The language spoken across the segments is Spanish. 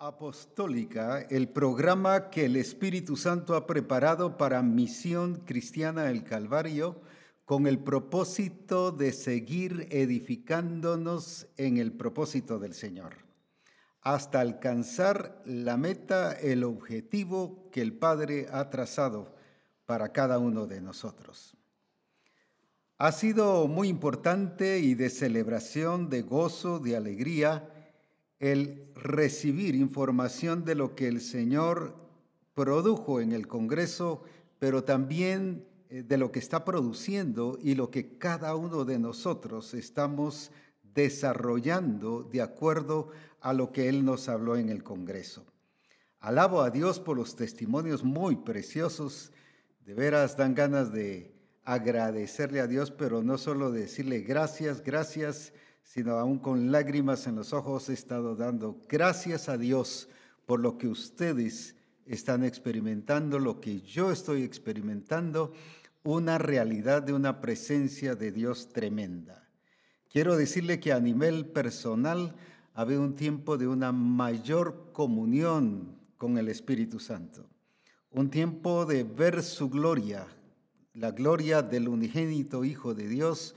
Apostólica, el programa que el Espíritu Santo ha preparado para Misión Cristiana del Calvario con el propósito de seguir edificándonos en el propósito del Señor, hasta alcanzar la meta, el objetivo que el Padre ha trazado para cada uno de nosotros. Ha sido muy importante y de celebración, de gozo, de alegría, el recibir información de lo que el Señor produjo en el Congreso, pero también eh, de lo que está produciendo y lo que cada uno de nosotros estamos desarrollando de acuerdo a lo que Él nos habló en el Congreso. Alabo a Dios por los testimonios muy preciosos. De veras dan ganas de agradecerle a Dios, pero no solo decirle gracias, gracias, sino aún con lágrimas en los ojos he estado dando gracias a Dios por lo que ustedes están experimentando, lo que yo estoy experimentando, una realidad de una presencia de Dios tremenda. Quiero decirle que a nivel personal ha habido un tiempo de una mayor comunión con el Espíritu Santo, un tiempo de ver su gloria, la gloria del unigénito Hijo de Dios,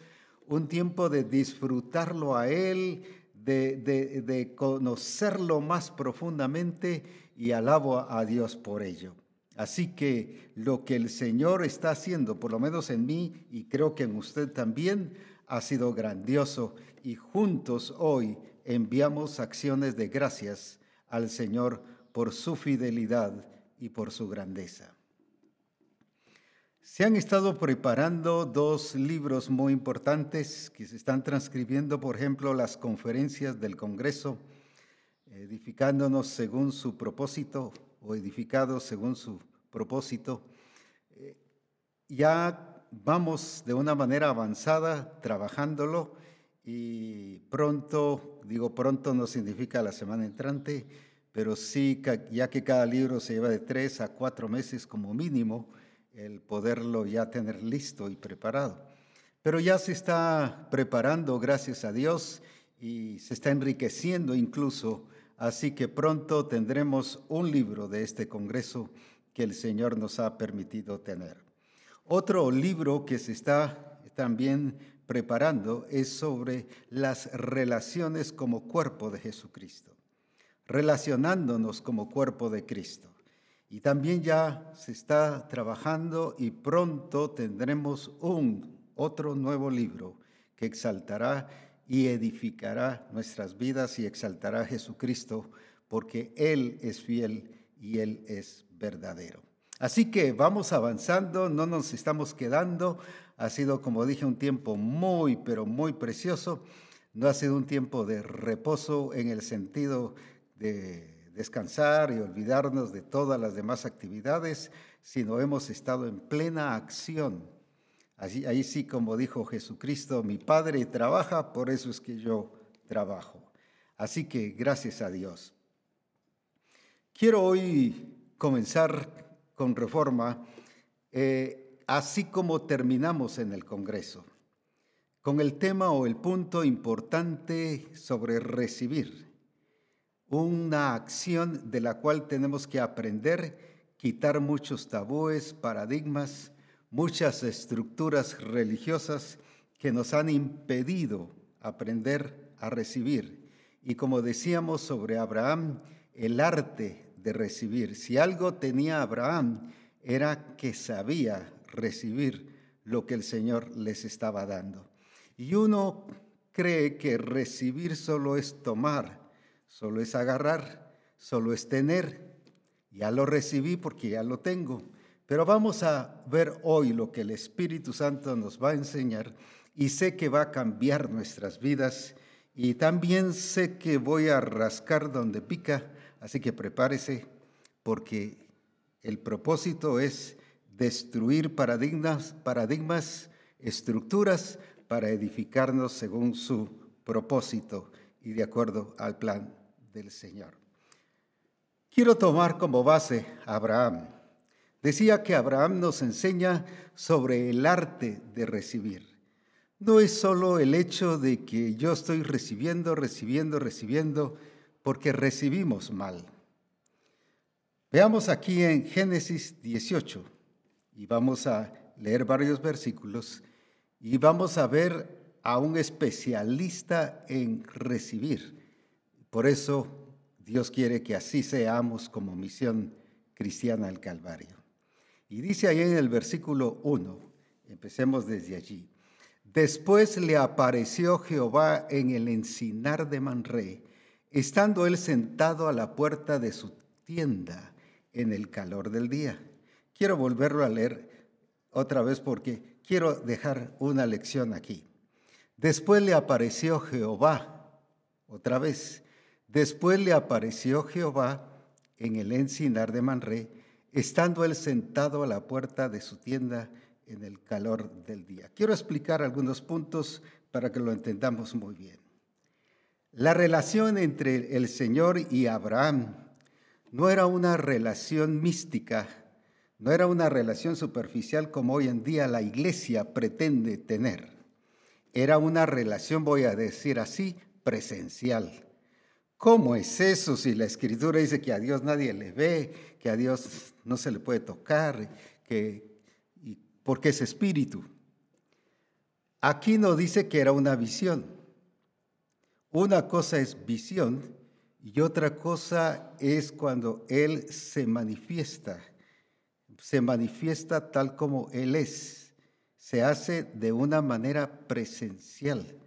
un tiempo de disfrutarlo a Él, de, conocerlo más profundamente y alabo a Dios por ello. Así que lo que el Señor está haciendo, por lo menos en mí y creo que en usted también, ha sido grandioso y juntos hoy enviamos acciones de gracias al Señor por su fidelidad y por su grandeza. Se han estado preparando dos libros muy importantes que se están transcribiendo, por ejemplo, las conferencias del Congreso, edificándonos según su propósito o edificados según su propósito. Eh, ya vamos de una manera avanzada trabajándolo y pronto, digo pronto no significa la semana entrante, pero sí, ya que cada libro se lleva de tres a cuatro meses como mínimo, el poderlo ya tener listo y preparado. Pero ya se está preparando, gracias a Dios, y se está enriqueciendo incluso, así que pronto tendremos un libro de este Congreso que el Señor nos ha permitido tener. Otro libro que se está también preparando es sobre las relaciones como cuerpo de Jesucristo, relacionándonos como cuerpo de Cristo. Y también ya se está trabajando y pronto tendremos un otro nuevo libro que exaltará y edificará nuestras vidas y exaltará a Jesucristo porque Él es fiel y Él es verdadero. Así que vamos avanzando, no nos estamos quedando. Ha sido, como dije, un tiempo muy, pero muy precioso. No ha sido un tiempo de reposo en el sentido de descansar y olvidarnos de todas las demás actividades, sino hemos estado en plena acción. Así, ahí sí, como dijo Jesucristo, mi Padre trabaja, por eso es que yo trabajo. Así que gracias a Dios. Quiero hoy comenzar con reforma, eh, así como terminamos en el Congreso, con el tema o el punto importante sobre recibir una acción de la cual tenemos que aprender, quitar muchos tabúes, paradigmas, muchas estructuras religiosas que nos han impedido aprender a recibir. Y como decíamos sobre Abraham, el arte de recibir. Si algo tenía Abraham era que sabía recibir lo que el Señor les estaba dando. Y uno cree que recibir solo es tomar, solo es agarrar, solo es tener. Ya lo recibí porque ya lo tengo. Pero vamos a ver hoy lo que el Espíritu Santo nos va a enseñar y sé que va a cambiar nuestras vidas y también sé que voy a rascar donde pica, así que prepárese porque el propósito es destruir paradigmas, estructuras para edificarnos según su propósito y de acuerdo al plan del Señor. Quiero tomar como base a Abraham. Decía que Abraham nos enseña sobre el arte de recibir. No es solo el hecho de que yo estoy recibiendo, recibiendo, recibiendo, porque recibimos mal. Veamos aquí en Génesis 18 y vamos a leer varios versículos y vamos a ver a un especialista en recibir. Por eso Dios quiere que así seamos como misión cristiana del Calvario. Y dice ahí en el versículo 1, empecemos desde allí. Después le apareció Jehová en el encinar de Manré, estando él sentado a la puerta de su tienda en el calor del día. Quiero volverlo a leer otra vez porque quiero dejar una lección aquí. Después le apareció Jehová, otra vez. Después le apareció Jehová en el encinar de Manré, estando él sentado a la puerta de su tienda en el calor del día. Quiero explicar algunos puntos para que lo entendamos muy bien. La relación entre el Señor y Abraham no era una relación mística, no era una relación superficial como hoy en día la iglesia pretende tener. Era una relación, voy a decir así, presencial. ¿Cómo es eso si la escritura dice que a Dios nadie le ve, que a Dios no se le puede tocar, que porque es espíritu? Aquí no dice que era una visión. Una cosa es visión y otra cosa es cuando Él se manifiesta. Se manifiesta tal como Él es. Se hace de una manera presencial.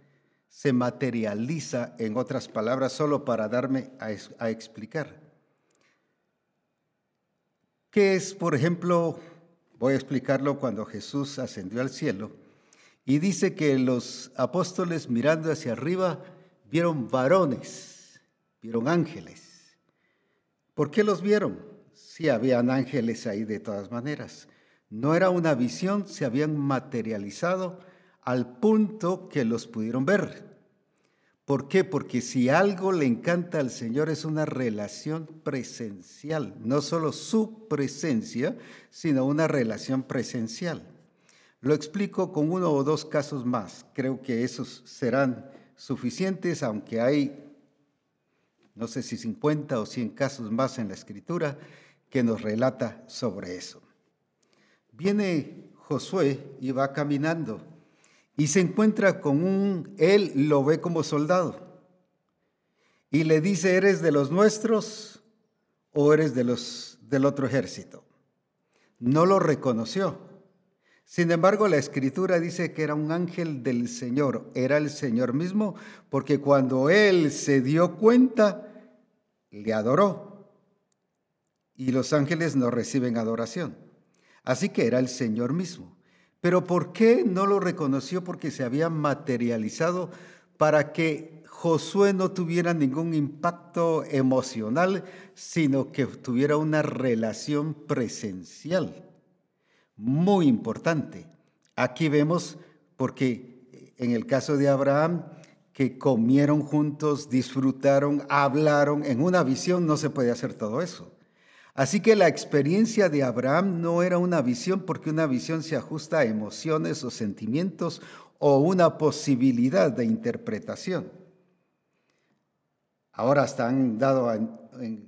Se materializa, en otras palabras, solo para darme a, explicar. ¿Qué es, por ejemplo, voy a explicarlo cuando Jesús ascendió al cielo? Y dice que los apóstoles mirando hacia arriba vieron varones vieron ángeles. ¿Por qué los vieron? Sí, habían ángeles ahí de todas maneras. No era una visión, se habían materializado al punto que los pudieron ver. ¿Por qué? Porque si algo le encanta al Señor es una relación presencial, no solo su presencia, sino una relación presencial. Lo explico con uno o dos casos más. Creo que esos serán suficientes, aunque hay no sé si 50 o 100 casos más en la escritura que nos relata sobre eso. Viene Josué y va caminando y se encuentra con un, él lo ve como soldado y le dice, ¿eres de los nuestros o eres de los del otro ejército? No lo reconoció. Sin embargo, la escritura dice que era un ángel del Señor, era el Señor mismo, porque cuando él se dio cuenta, le adoró. Y los ángeles no reciben adoración. Así que era el Señor mismo. Pero ¿por qué no lo reconoció? Porque se había materializado para que Josué no tuviera ningún impacto emocional, sino que tuviera una relación presencial muy importante. Aquí vemos, porque en el caso de Abraham, que comieron juntos, disfrutaron, hablaron, en una visión no se puede hacer todo eso. Así que la experiencia de Abraham no era una visión porque una visión se ajusta a emociones o sentimientos o una posibilidad de interpretación. Ahora están dado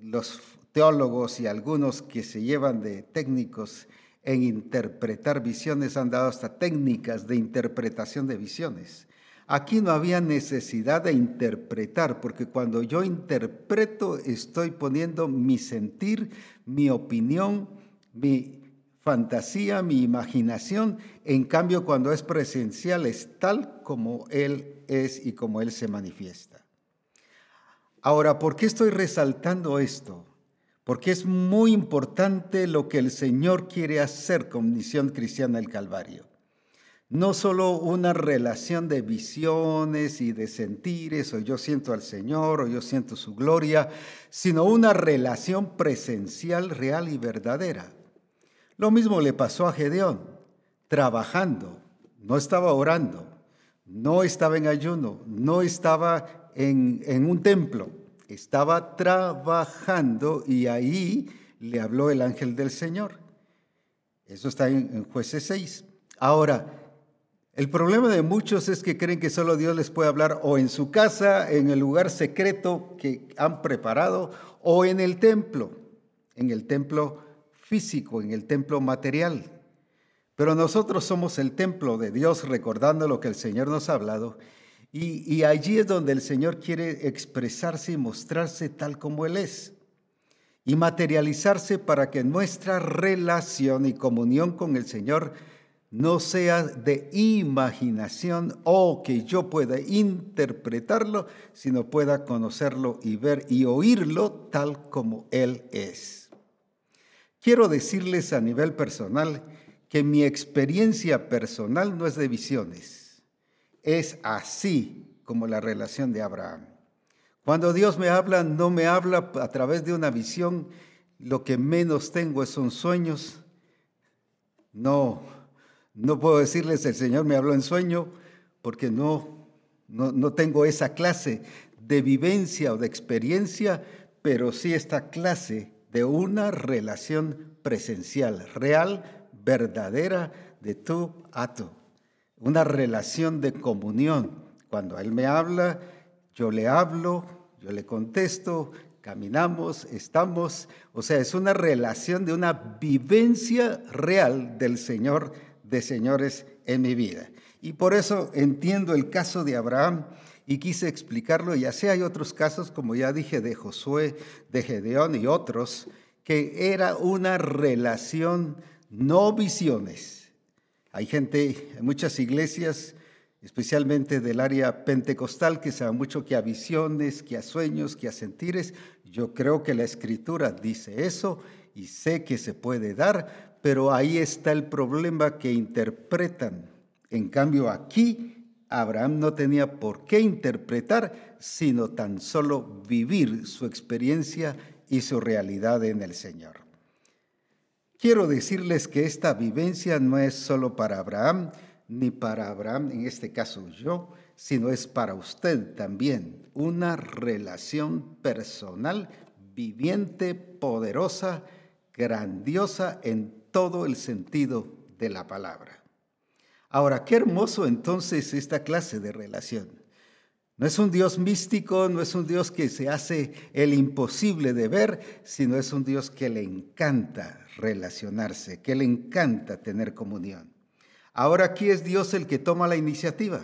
los teólogos y algunos que se llevan de técnicos en interpretar visiones han dado hasta técnicas de interpretación de visiones. Aquí no había necesidad de interpretar, porque cuando yo interpreto estoy poniendo mi sentir, mi opinión, mi fantasía, mi imaginación. En cambio, cuando es presencial es tal como Él es y como Él se manifiesta. Ahora, ¿por qué estoy resaltando esto? porque es muy importante lo que el Señor quiere hacer con Misión Cristiana del Calvario. No solo una relación de visiones y de sentires, o yo siento al Señor, o yo siento su gloria, sino una relación presencial, real y verdadera. Lo mismo le pasó a Gedeón, trabajando, no estaba orando, no estaba en ayuno, no estaba en, en un templo, estaba trabajando y ahí le habló el ángel del Señor. Eso está en, jueces 6. Ahora, El problema de muchos es que creen que solo Dios les puede hablar o en su casa, en el lugar secreto que han preparado, o en el templo, en el templo físico, en el templo material. Pero nosotros somos el templo de Dios recordando lo que el Señor nos ha hablado. Y, allí es donde el Señor quiere expresarse y mostrarse tal como Él es. Y materializarse para que nuestra relación y comunión con el Señor no sea de imaginación o que yo pueda interpretarlo, sino pueda conocerlo y ver y oírlo tal como Él es. Quiero decirles a nivel personal que mi experiencia personal no es de visiones, es así como la relación de Abraham. Cuando Dios me habla, no me habla a través de una visión, lo que menos tengo son sueños. No, no puedo decirles el Señor me habló en sueño porque no, no, tengo esa clase de vivencia o de experiencia, pero sí esta clase de una relación presencial, real, verdadera, de tú a tú. Una relación de comunión. Cuando Él me habla, yo le hablo, yo le contesto, caminamos, estamos. O sea, es una relación de una vivencia real del Señor de señores en mi vida. Y por eso entiendo el caso de Abraham y quise explicarlo. Y así hay otros casos, como ya dije, de Josué, de Gedeón y otros, que era una relación, no visiones. Hay gente, en muchas iglesias, especialmente del área pentecostal, que sabe mucho que a visiones, que a sueños, que a sentires. Yo creo que la escritura dice eso y sé que se puede dar, pero ahí está el problema que interpretan. En cambio, aquí Abraham no tenía por qué interpretar, sino tan solo vivir su experiencia y su realidad en el Señor. Quiero decirles que esta vivencia no es solo para Abraham, ni para Abraham, en este caso yo, sino es para usted también. Una relación personal, viviente, poderosa, grandiosa en todo el sentido de la palabra. Ahora, qué hermoso entonces esta clase de relación. No es un Dios místico, no es un Dios que se hace el imposible de ver, sino es un Dios que le encanta relacionarse, que le encanta tener comunión. Ahora aquí es Dios el que toma la iniciativa.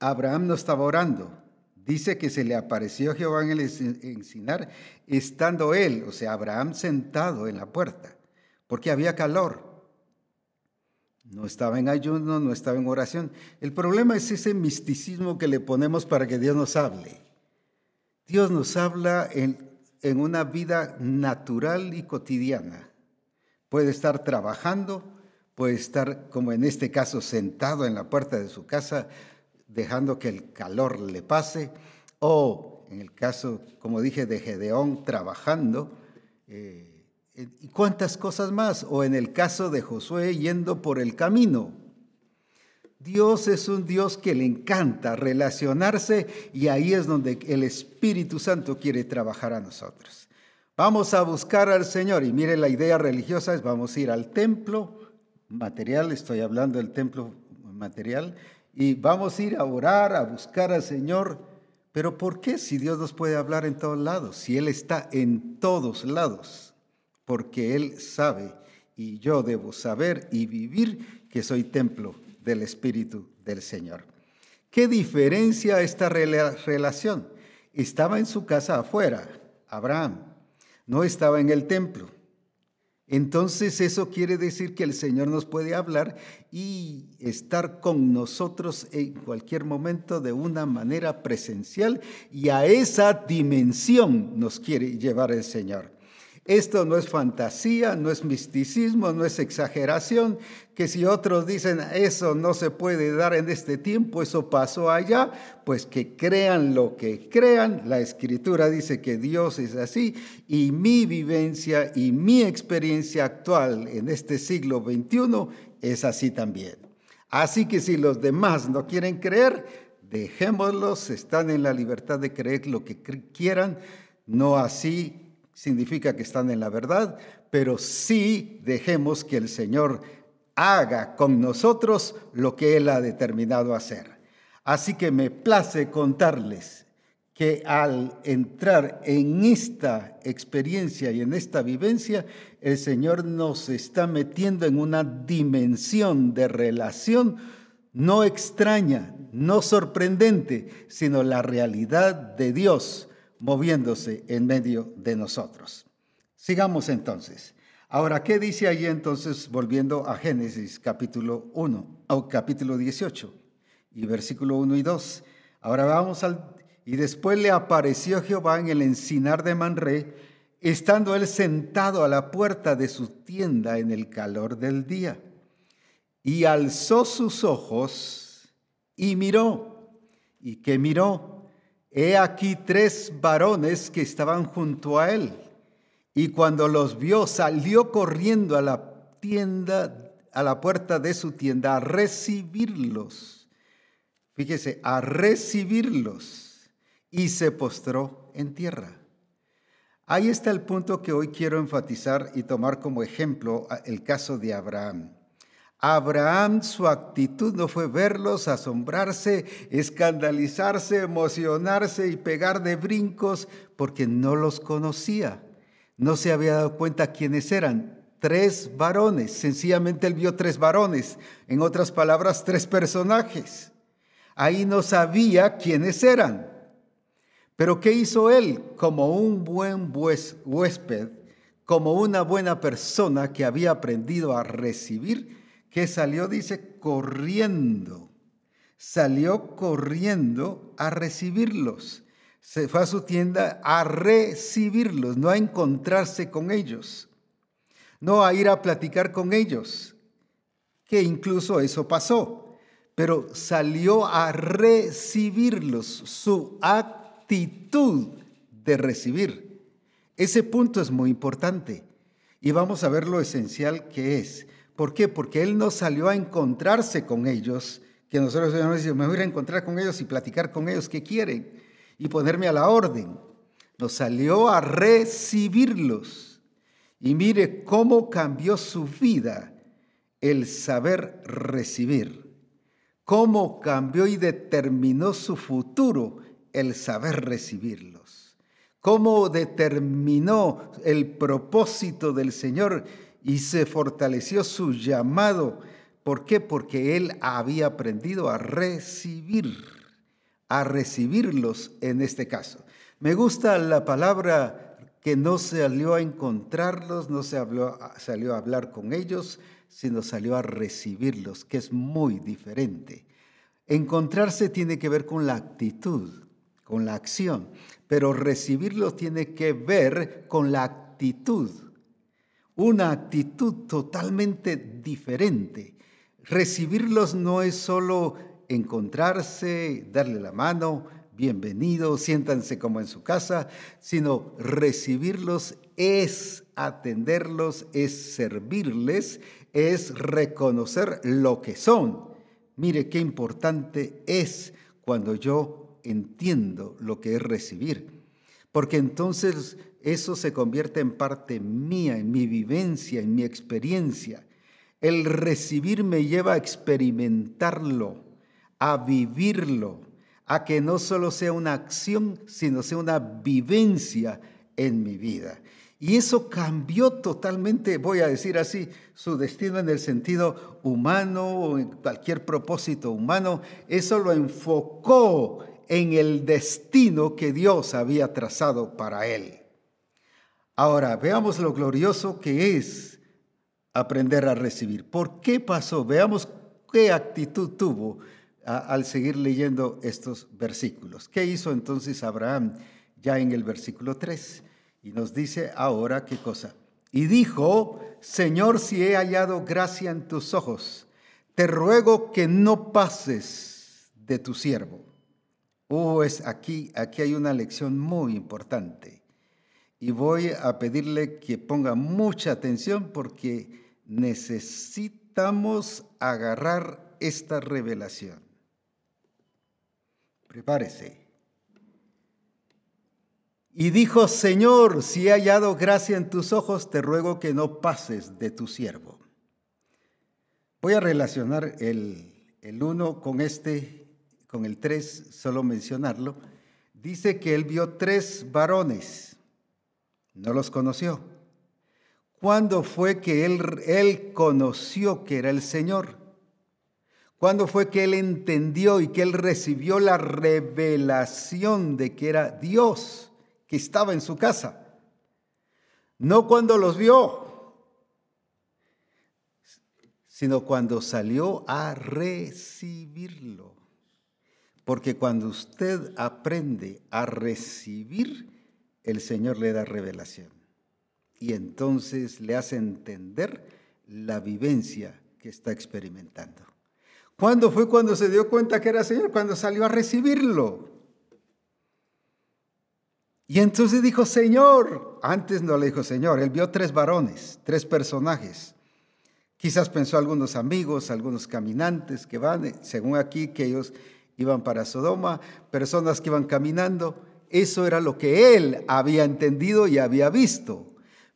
Abraham no estaba orando. Dice que se le apareció Jehová en el encinar, estando él, o sea, Abraham sentado en la puerta porque había calor. No estaba en ayuno, no estaba en oración. El problema es ese misticismo que le ponemos para que Dios nos hable. Dios nos habla en, en una vida natural y cotidiana. Puede estar trabajando, puede estar, como en este caso, sentado en la puerta de su casa, dejando que el calor le pase, o en el caso, como dije, de Gedeón, trabajando. Eh, ¿Y cuántas cosas más? O en el caso de Josué yendo por el camino. Dios es un Dios que le encanta relacionarse y ahí es donde el Espíritu Santo quiere trabajar a nosotros. Vamos a buscar al Señor y mire la idea religiosa es vamos a ir al templo material, estoy hablando del templo material, y vamos a ir a orar, a buscar al Señor. Pero ¿por qué si Dios nos puede hablar en todos lados? Si Él está en todos lados porque Él sabe y yo debo saber y vivir que soy templo del Espíritu del Señor. ¿Qué diferencia esta relación? Estaba en su casa afuera, Abraham, no estaba en el templo. Entonces eso quiere decir que el Señor nos puede hablar y estar con nosotros en cualquier momento de una manera presencial y a esa dimensión nos quiere llevar el Señor. Esto no es fantasía, no es misticismo, no es exageración, que si otros dicen eso no se puede dar en este tiempo, eso pasó allá, pues que crean lo que crean. La escritura dice que Dios es así y mi vivencia y mi experiencia actual en este siglo XXI es así también. Así que si los demás no quieren creer, dejémoslos, están en la libertad de creer lo que quieran, no así significa que están en la verdad, pero sí dejemos que el Señor haga con nosotros lo que Él ha determinado hacer. Así que me place contarles que al entrar en esta experiencia y en esta vivencia, el Señor nos está metiendo en una dimensión de relación no extraña, no sorprendente, sino la realidad de Dios moviéndose en medio de nosotros. Sigamos entonces. Ahora, ¿qué dice allí entonces, volviendo a Génesis capítulo 1 o capítulo 18 y versículo 1 y 2? Ahora vamos al... Y después le apareció Jehová en el encinar de Manré, estando él sentado a la puerta de su tienda en el calor del día. Y alzó sus ojos y miró. ¿Y qué miró? He aquí tres varones que estaban junto a él y cuando los vio, salió corriendo a la tienda, a la puerta de su tienda, a recibirlos. Fíjese, a recibirlos. Y se postró en tierra. Ahí está el punto que hoy quiero enfatizar y tomar como ejemplo el caso de Abraham. Abraham, su actitud no fue verlos, asombrarse, escandalizarse, emocionarse y pegar de brincos porque no los conocía no se había dado cuenta quiénes eran. Tres varones, sencillamente él vio tres varones, en otras palabras, tres personajes. Ahí no sabía quiénes eran. Pero ¿qué hizo él? Como un buen huésped, como una buena persona que había aprendido a recibir, que salió, dice, corriendo. Salió corriendo a recibirlos se fue a su tienda a recibirlos, no a encontrarse con ellos, no a ir a platicar con ellos, que incluso eso pasó, pero salió a recibirlos, su actitud de recibir. Ese punto es muy importante y vamos a ver lo esencial que es. ¿Por qué? Porque él no salió a encontrarse con ellos, que nosotros decimos, me voy a encontrar con ellos y platicar con ellos, ¿qué quieren? y ponerme a la orden. Nos salió a recibirlos. Y mire cómo cambió su vida el saber recibir. Cómo cambió y determinó su futuro el saber recibirlos. Cómo determinó el propósito del Señor y se fortaleció su llamado. ¿Por qué? Porque él había aprendido a recibir a recibirlos en este caso. Me gusta la palabra que no salió a encontrarlos, no se salió a hablar con ellos, sino salió a recibirlos, que es muy diferente. Encontrarse tiene que ver con la actitud, con la acción, pero recibirlos tiene que ver con la actitud, una actitud totalmente diferente. Recibirlos no es solo encontrarse, darle la mano, bienvenido, siéntanse como en su casa, sino recibirlos es atenderlos, es servirles, es reconocer lo que son. Mire qué importante es cuando yo entiendo lo que es recibir, porque entonces eso se convierte en parte mía, en mi vivencia, en mi experiencia. El recibir me lleva a experimentarlo a vivirlo, a que no solo sea una acción, sino sea una vivencia en mi vida. Y eso cambió totalmente, voy a decir así, su destino en el sentido humano o en cualquier propósito humano. Eso lo enfocó en el destino que Dios había trazado para él. Ahora, veamos lo glorioso que es aprender a recibir. ¿Por qué pasó? Veamos qué actitud tuvo al seguir leyendo estos versículos. ¿Qué hizo entonces Abraham ya en el versículo 3? Y nos dice ahora qué cosa. Y dijo, Señor, si he hallado gracia en tus ojos, te ruego que no pases de tu siervo. Oh, es aquí, aquí hay una lección muy importante. Y voy a pedirle que ponga mucha atención porque necesitamos agarrar esta revelación. Prepárese. Y dijo, Señor, si he hallado gracia en tus ojos, te ruego que no pases de tu siervo. Voy a relacionar el, el 1 con este, con el 3, solo mencionarlo. Dice que él vio tres varones, no los conoció. ¿Cuándo fue que él, él conoció que era el Señor? ¿Cuándo fue que él entendió y que él recibió la revelación de que era Dios que estaba en su casa? No cuando los vio, sino cuando salió a recibirlo. Porque cuando usted aprende a recibir, el Señor le da revelación. Y entonces le hace entender la vivencia que está experimentando. ¿Cuándo fue cuando se dio cuenta que era Señor? Cuando salió a recibirlo. Y entonces dijo, Señor, antes no le dijo Señor, él vio tres varones, tres personajes. Quizás pensó algunos amigos, algunos caminantes que van, según aquí, que ellos iban para Sodoma, personas que iban caminando. Eso era lo que él había entendido y había visto.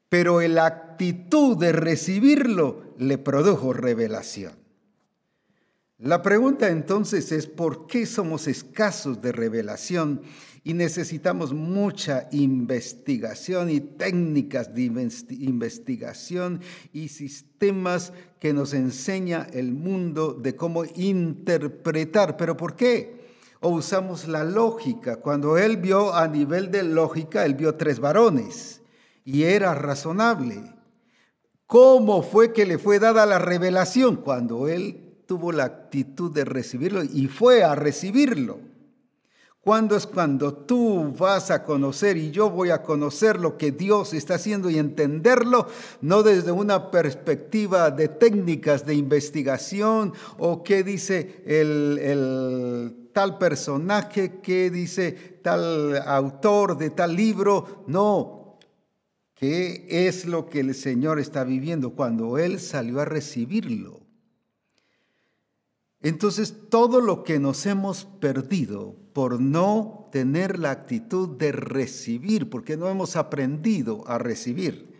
Pero la actitud de recibirlo le produjo revelación. La pregunta entonces es, ¿por qué somos escasos de revelación y necesitamos mucha investigación y técnicas de investigación y sistemas que nos enseña el mundo de cómo interpretar. ¿Pero por qué? O usamos la lógica. Cuando él vio a nivel de lógica, él vio tres varones y era razonable. ¿Cómo fue que le fue dada la revelación? Cuando él tuvo la actitud de recibirlo y fue a recibirlo. ¿Cuándo es cuando tú vas a conocer y yo voy a conocer lo que Dios está haciendo y entenderlo, no desde una perspectiva de técnicas de investigación o qué dice el, el tal personaje, qué dice tal autor de tal libro? No, ¿qué es lo que el Señor está viviendo cuando Él salió a recibirlo? Entonces, todo lo que nos hemos perdido por no tener la actitud de recibir, porque no hemos aprendido a recibir.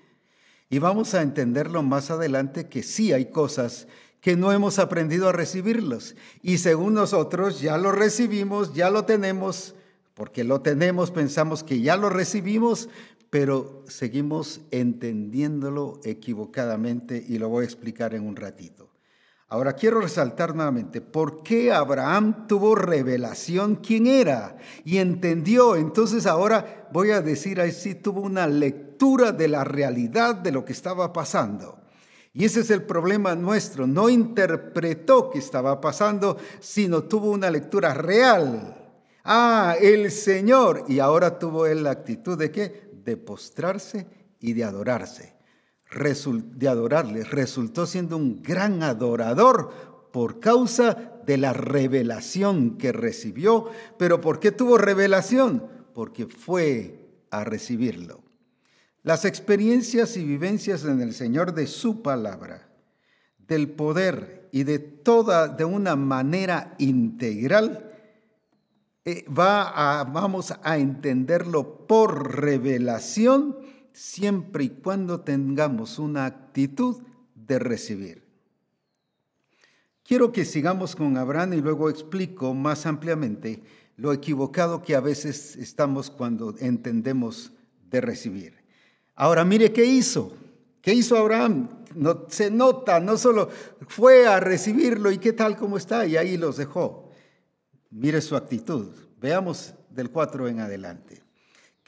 Y vamos a entenderlo más adelante que sí hay cosas que no hemos aprendido a recibirlos. Y según nosotros ya lo recibimos, ya lo tenemos, porque lo tenemos, pensamos que ya lo recibimos, pero seguimos entendiéndolo equivocadamente y lo voy a explicar en un ratito. Ahora quiero resaltar nuevamente por qué Abraham tuvo revelación quién era y entendió. Entonces ahora voy a decir ahí sí tuvo una lectura de la realidad de lo que estaba pasando. Y ese es el problema nuestro. No interpretó qué estaba pasando, sino tuvo una lectura real. Ah, el Señor. Y ahora tuvo él la actitud de qué? De postrarse y de adorarse de adorarle, resultó siendo un gran adorador por causa de la revelación que recibió. Pero ¿por qué tuvo revelación? Porque fue a recibirlo. Las experiencias y vivencias en el Señor de su palabra, del poder y de toda, de una manera integral, eh, va vamos a entenderlo por revelación siempre y cuando tengamos una actitud de recibir. Quiero que sigamos con Abraham y luego explico más ampliamente lo equivocado que a veces estamos cuando entendemos de recibir. Ahora mire qué hizo. ¿Qué hizo Abraham? No, se nota, no solo fue a recibirlo y qué tal como está y ahí los dejó. Mire su actitud. Veamos del 4 en adelante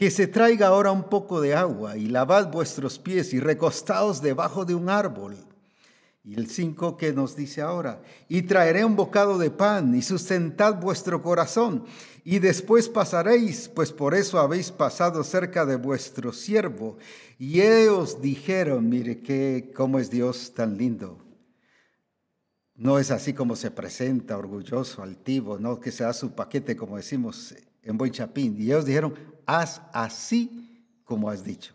que se traiga ahora un poco de agua y lavad vuestros pies y recostaos debajo de un árbol. Y el 5 que nos dice ahora, y traeré un bocado de pan y sustentad vuestro corazón y después pasaréis, pues por eso habéis pasado cerca de vuestro siervo. Y ellos dijeron, mire que cómo es Dios tan lindo. No es así como se presenta, orgulloso, altivo, no que se da su paquete, como decimos en buen chapín. Y ellos dijeron, haz así como has dicho.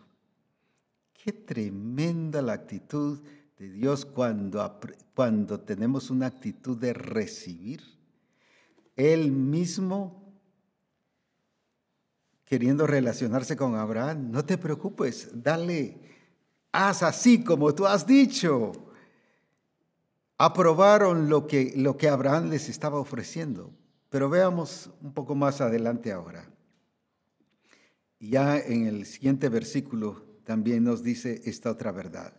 Qué tremenda la actitud de Dios cuando, cuando tenemos una actitud de recibir. Él mismo queriendo relacionarse con Abraham, no te preocupes, dale, haz así como tú has dicho. aprobaron lo que, lo que Abraham les estaba ofreciendo. Pero veamos un poco más adelante ahora. Ya en el siguiente versículo también nos dice esta otra verdad.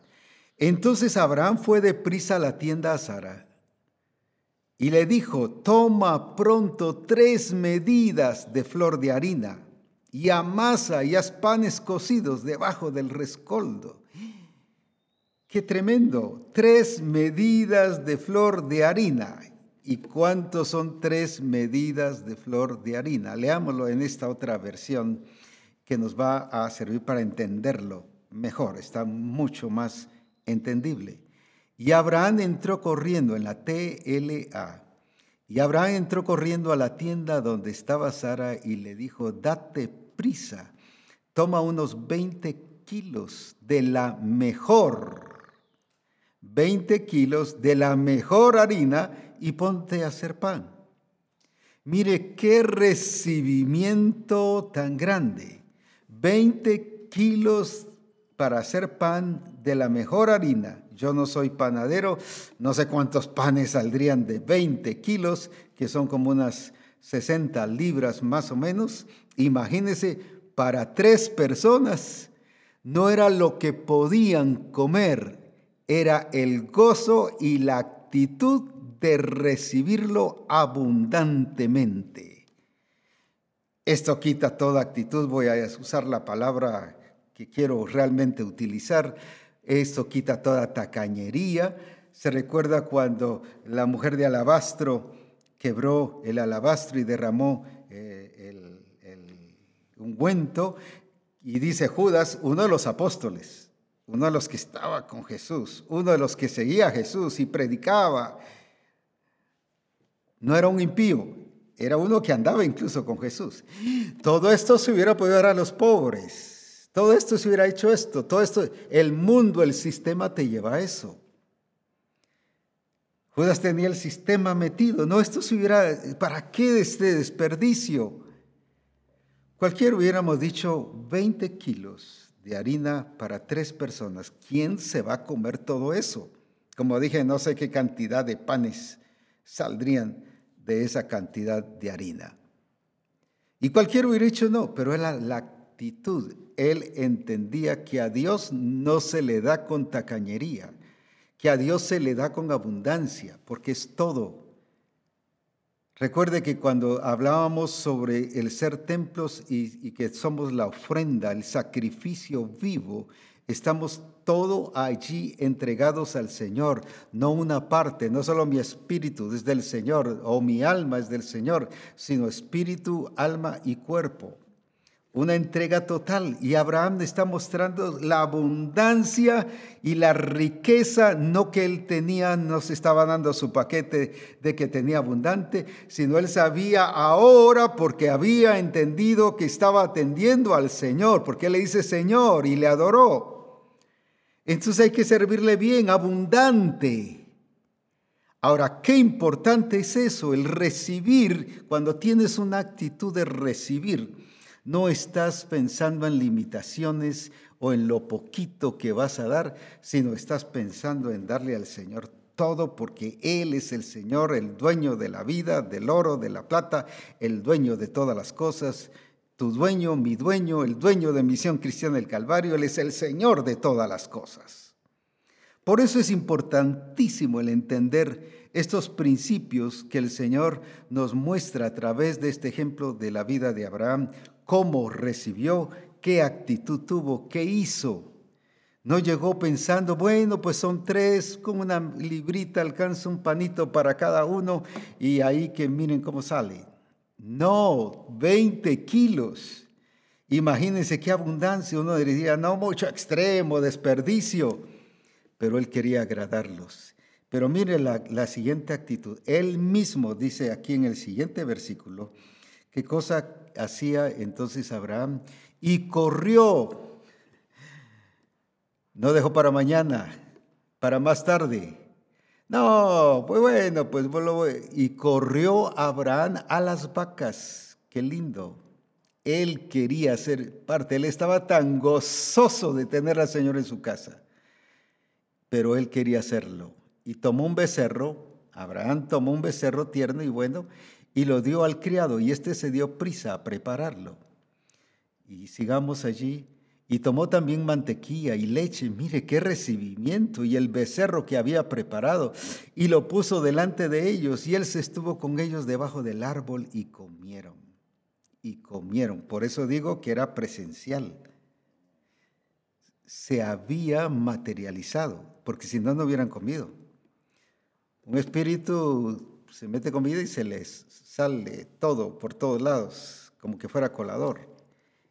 Entonces Abraham fue deprisa a la tienda a Sara y le dijo, toma pronto tres medidas de flor de harina y amasa y haz panes cocidos debajo del rescoldo. Qué tremendo, tres medidas de flor de harina. ¿Y cuántos son tres medidas de flor de harina? Leámoslo en esta otra versión que nos va a servir para entenderlo mejor, está mucho más entendible. Y Abraham entró corriendo en la TLA. Y Abraham entró corriendo a la tienda donde estaba Sara y le dijo, date prisa, toma unos 20 kilos de la mejor, 20 kilos de la mejor harina y ponte a hacer pan. Mire qué recibimiento tan grande. 20 kilos para hacer pan de la mejor harina. Yo no soy panadero, no sé cuántos panes saldrían de 20 kilos, que son como unas 60 libras más o menos. Imagínense, para tres personas no era lo que podían comer, era el gozo y la actitud de recibirlo abundantemente. Esto quita toda actitud, voy a usar la palabra que quiero realmente utilizar. Esto quita toda tacañería. Se recuerda cuando la mujer de alabastro quebró el alabastro y derramó eh, el, ungüento. Y dice Judas, uno de los apóstoles, uno de los que estaba con Jesús, uno de los que seguía a Jesús y predicaba, no era un impío, era uno que andaba incluso con Jesús. Todo esto se hubiera podido dar a los pobres todo esto se hubiera hecho esto, todo esto, el mundo, el sistema te lleva a eso. Judas tenía el sistema metido, no, esto se hubiera, ¿para qué este desperdicio? Cualquiera hubiéramos dicho 20 kilos de harina para tres personas. ¿Quién se va a comer todo eso? Como dije, no sé qué cantidad de panes saldrían de esa cantidad de harina. Y cualquiera hubiera dicho no, pero era la él entendía que a Dios no se le da con tacañería, que a Dios se le da con abundancia, porque es todo. Recuerde que cuando hablábamos sobre el ser templos y, y, que somos la ofrenda, el sacrificio vivo, estamos todo allí entregados al Señor, no una parte, no solo mi espíritu es del Señor o mi alma es del Señor, sino espíritu, alma y cuerpo una entrega total. Y Abraham está mostrando la abundancia y la riqueza, no que él tenía, no se estaba dando su paquete de que tenía abundante, sino él sabía ahora porque había entendido que estaba atendiendo al Señor, porque él le dice Señor y le adoró. Entonces hay que servirle bien, abundante. Ahora, qué importante es eso, el recibir, cuando tienes una actitud de recibir no estás pensando en limitaciones o en lo poquito que vas a dar, sino estás pensando en darle al Señor todo porque Él es el Señor, el dueño de la vida, del oro, de la plata, el dueño de todas las cosas. Tu dueño, mi dueño, el dueño de Misión Cristiana del Calvario, Él es el Señor de todas las cosas. Por eso es importantísimo el entender estos principios que el Señor nos muestra a través de este ejemplo de la vida de Abraham cómo recibió, qué actitud tuvo, qué hizo. No llegó pensando, bueno, pues son tres, con una librita alcanza un panito para cada uno y ahí que miren cómo sale. No, 20 kilos. Imagínense qué abundancia. Uno diría, no mucho extremo, desperdicio. Pero él quería agradarlos. Pero mire la, la siguiente actitud. Él mismo dice aquí en el siguiente versículo, qué cosa hacía entonces Abraham y corrió. No dejó para mañana, para más tarde. No, pues bueno, pues y corrió Abraham a las vacas. Qué lindo. Él quería ser parte, él estaba tan gozoso de tener al Señor en su casa, pero él quería hacerlo. y tomó un becerro, Abraham tomó un becerro tierno y bueno, y lo dio al criado, y éste se dio prisa a prepararlo. Y sigamos allí. Y tomó también mantequilla y leche, mire qué recibimiento, y el becerro que había preparado, y lo puso delante de ellos, y él se estuvo con ellos debajo del árbol y comieron. Y comieron. Por eso digo que era presencial. Se había materializado, porque si no, no hubieran comido. Un espíritu se mete comida y se les sale todo por todos lados, como que fuera colador.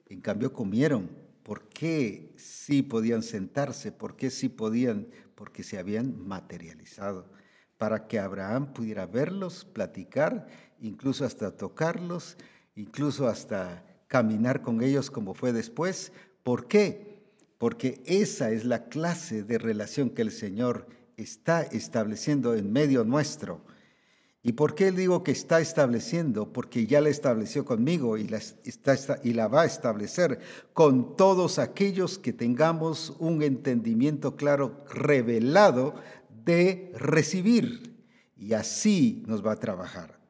En cambio, comieron. ¿Por qué sí podían sentarse? ¿Por qué sí podían? Porque se habían materializado. Para que Abraham pudiera verlos, platicar, incluso hasta tocarlos, incluso hasta caminar con ellos como fue después. ¿Por qué? Porque esa es la clase de relación que el Señor está estableciendo en medio nuestro. ¿Y por qué digo que está estableciendo? Porque ya la estableció conmigo y la, va a establecer con todos aquellos que tengamos un entendimiento claro, revelado de recibir. Y así nos va a trabajar.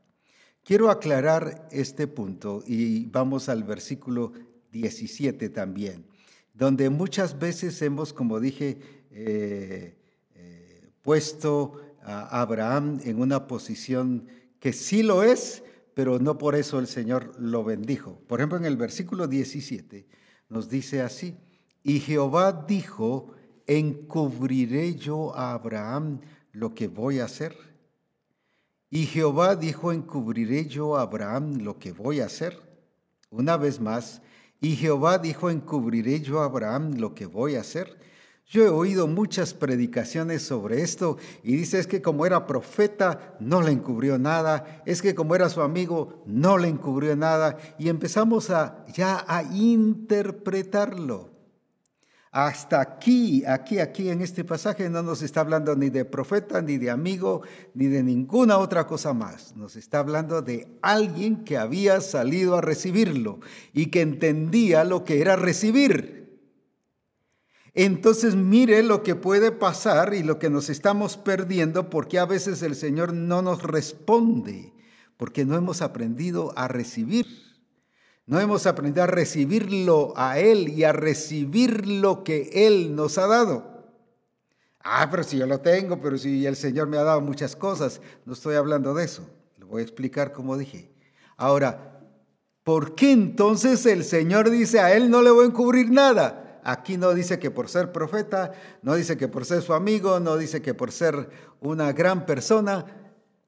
Quiero aclarar este punto y vamos al versículo 17 también, donde muchas veces hemos, como dije, eh, puesto a Abraham en una posición que sí lo es, pero no por eso el Señor lo bendijo. Por ejemplo, en el versículo 17 nos dice así, y Jehová dijo, encubriré yo a Abraham lo que voy a hacer. Y Jehová dijo, encubriré yo a Abraham lo que voy a hacer. Una vez más, y Jehová dijo, encubriré yo a Abraham lo que voy a hacer. Yo he oído muchas predicaciones sobre esto y dice es que como era profeta no le encubrió nada, es que como era su amigo no le encubrió nada y empezamos a ya a interpretarlo. Hasta aquí, aquí, aquí en este pasaje no nos está hablando ni de profeta, ni de amigo, ni de ninguna otra cosa más. Nos está hablando de alguien que había salido a recibirlo y que entendía lo que era recibir entonces mire lo que puede pasar y lo que nos estamos perdiendo porque a veces el Señor no nos responde, porque no hemos aprendido a recibir. No hemos aprendido a recibirlo a Él y a recibir lo que Él nos ha dado. Ah, pero si yo lo tengo, pero si el Señor me ha dado muchas cosas, no estoy hablando de eso. Lo voy a explicar como dije. Ahora, ¿por qué entonces el Señor dice a Él no le voy a encubrir nada? Aquí no dice que por ser profeta, no dice que por ser su amigo, no dice que por ser una gran persona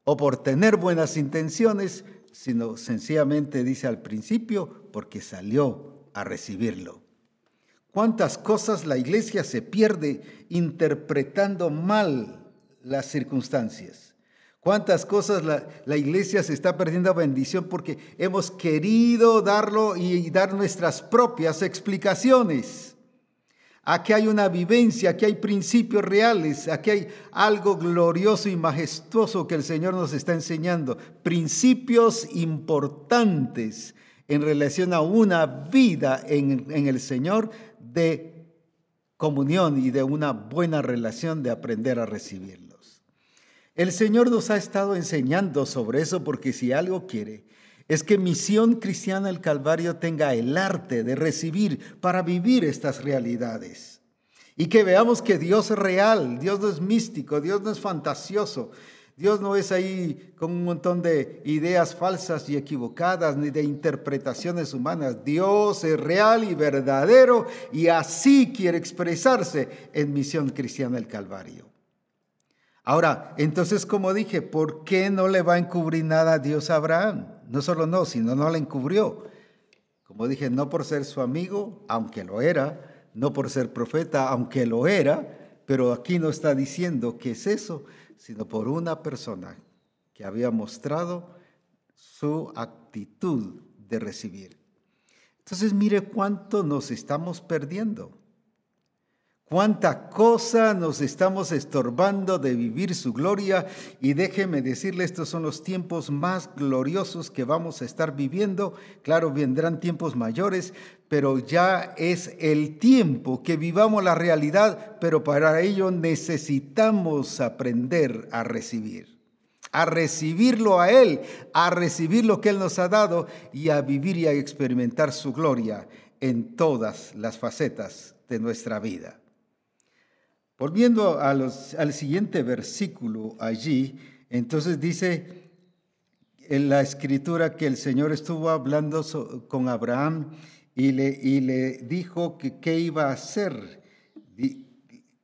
o por tener buenas intenciones, sino sencillamente dice al principio porque salió a recibirlo. ¿Cuántas cosas la iglesia se pierde interpretando mal las circunstancias? ¿Cuántas cosas la, la, iglesia se está perdiendo bendición porque hemos querido darlo y dar nuestras propias explicaciones? Aquí hay una vivencia, aquí hay principios reales, aquí hay algo glorioso y majestuoso que el Señor nos está enseñando. Principios importantes en relación a una vida en, en el Señor de comunión y de una buena relación de aprender a recibirlos. El Señor nos ha estado enseñando sobre eso porque si algo quiere es que Misión Cristiana del Calvario tenga el arte de recibir para vivir estas realidades. Y que veamos que Dios es real, Dios no es místico, Dios no es fantasioso, Dios no es ahí con un montón de ideas falsas y equivocadas ni de interpretaciones humanas. Dios es real y verdadero y así quiere expresarse en Misión Cristiana del Calvario. Ahora, entonces, como dije, ¿por qué no le va a encubrir nada a Dios a Abraham? No solo no, sino no le encubrió. Como dije, no por ser su amigo, aunque lo era, no por ser profeta, aunque lo era, pero aquí no está diciendo que es eso, sino por una persona que había mostrado su actitud de recibir. Entonces, mire cuánto nos estamos perdiendo. Cuánta cosa nos estamos estorbando de vivir su gloria y déjeme decirle, estos son los tiempos más gloriosos que vamos a estar viviendo. Claro, vendrán tiempos mayores, pero ya es el tiempo que vivamos la realidad, pero para ello necesitamos aprender a recibir a recibirlo a Él, a recibir lo que Él nos ha dado y a vivir y a experimentar su gloria en todas las facetas de nuestra vida. Volviendo al siguiente versículo allí, entonces dice en la escritura que el Señor estuvo hablando con Abraham y le, y le dijo que qué iba a hacer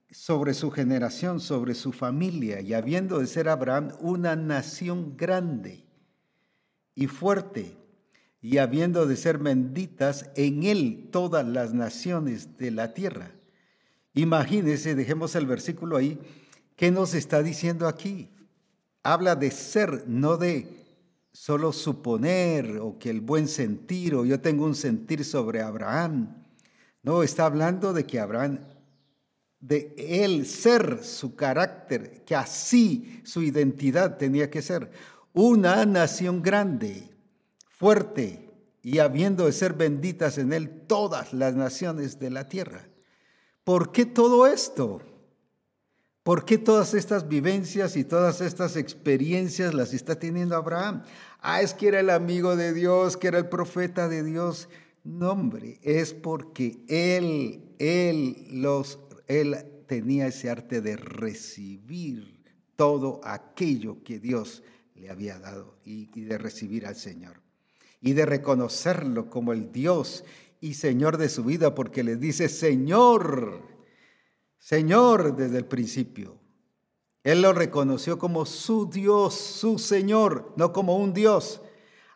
sobre su generación, sobre su familia, y habiendo de ser Abraham una nación grande y fuerte, y habiendo de ser benditas en él todas las naciones de la tierra. Imagínense, dejemos el versículo ahí, ¿qué nos está diciendo aquí? Habla de ser, no de solo suponer o que el buen sentir o yo tengo un sentir sobre Abraham. No, está hablando de que Abraham, de él ser su carácter, que así su identidad tenía que ser. Una nación grande, fuerte y habiendo de ser benditas en él todas las naciones de la tierra. ¿Por qué todo esto? ¿Por qué todas estas vivencias y todas estas experiencias las está teniendo Abraham? Ah, es que era el amigo de Dios, que era el profeta de Dios. No, hombre, es porque él, él, los, él tenía ese arte de recibir todo aquello que Dios le había dado y, y de recibir al Señor y de reconocerlo como el Dios y Señor de su vida, porque le dice Señor, Señor desde el principio. Él lo reconoció como su Dios, su Señor, no como un Dios.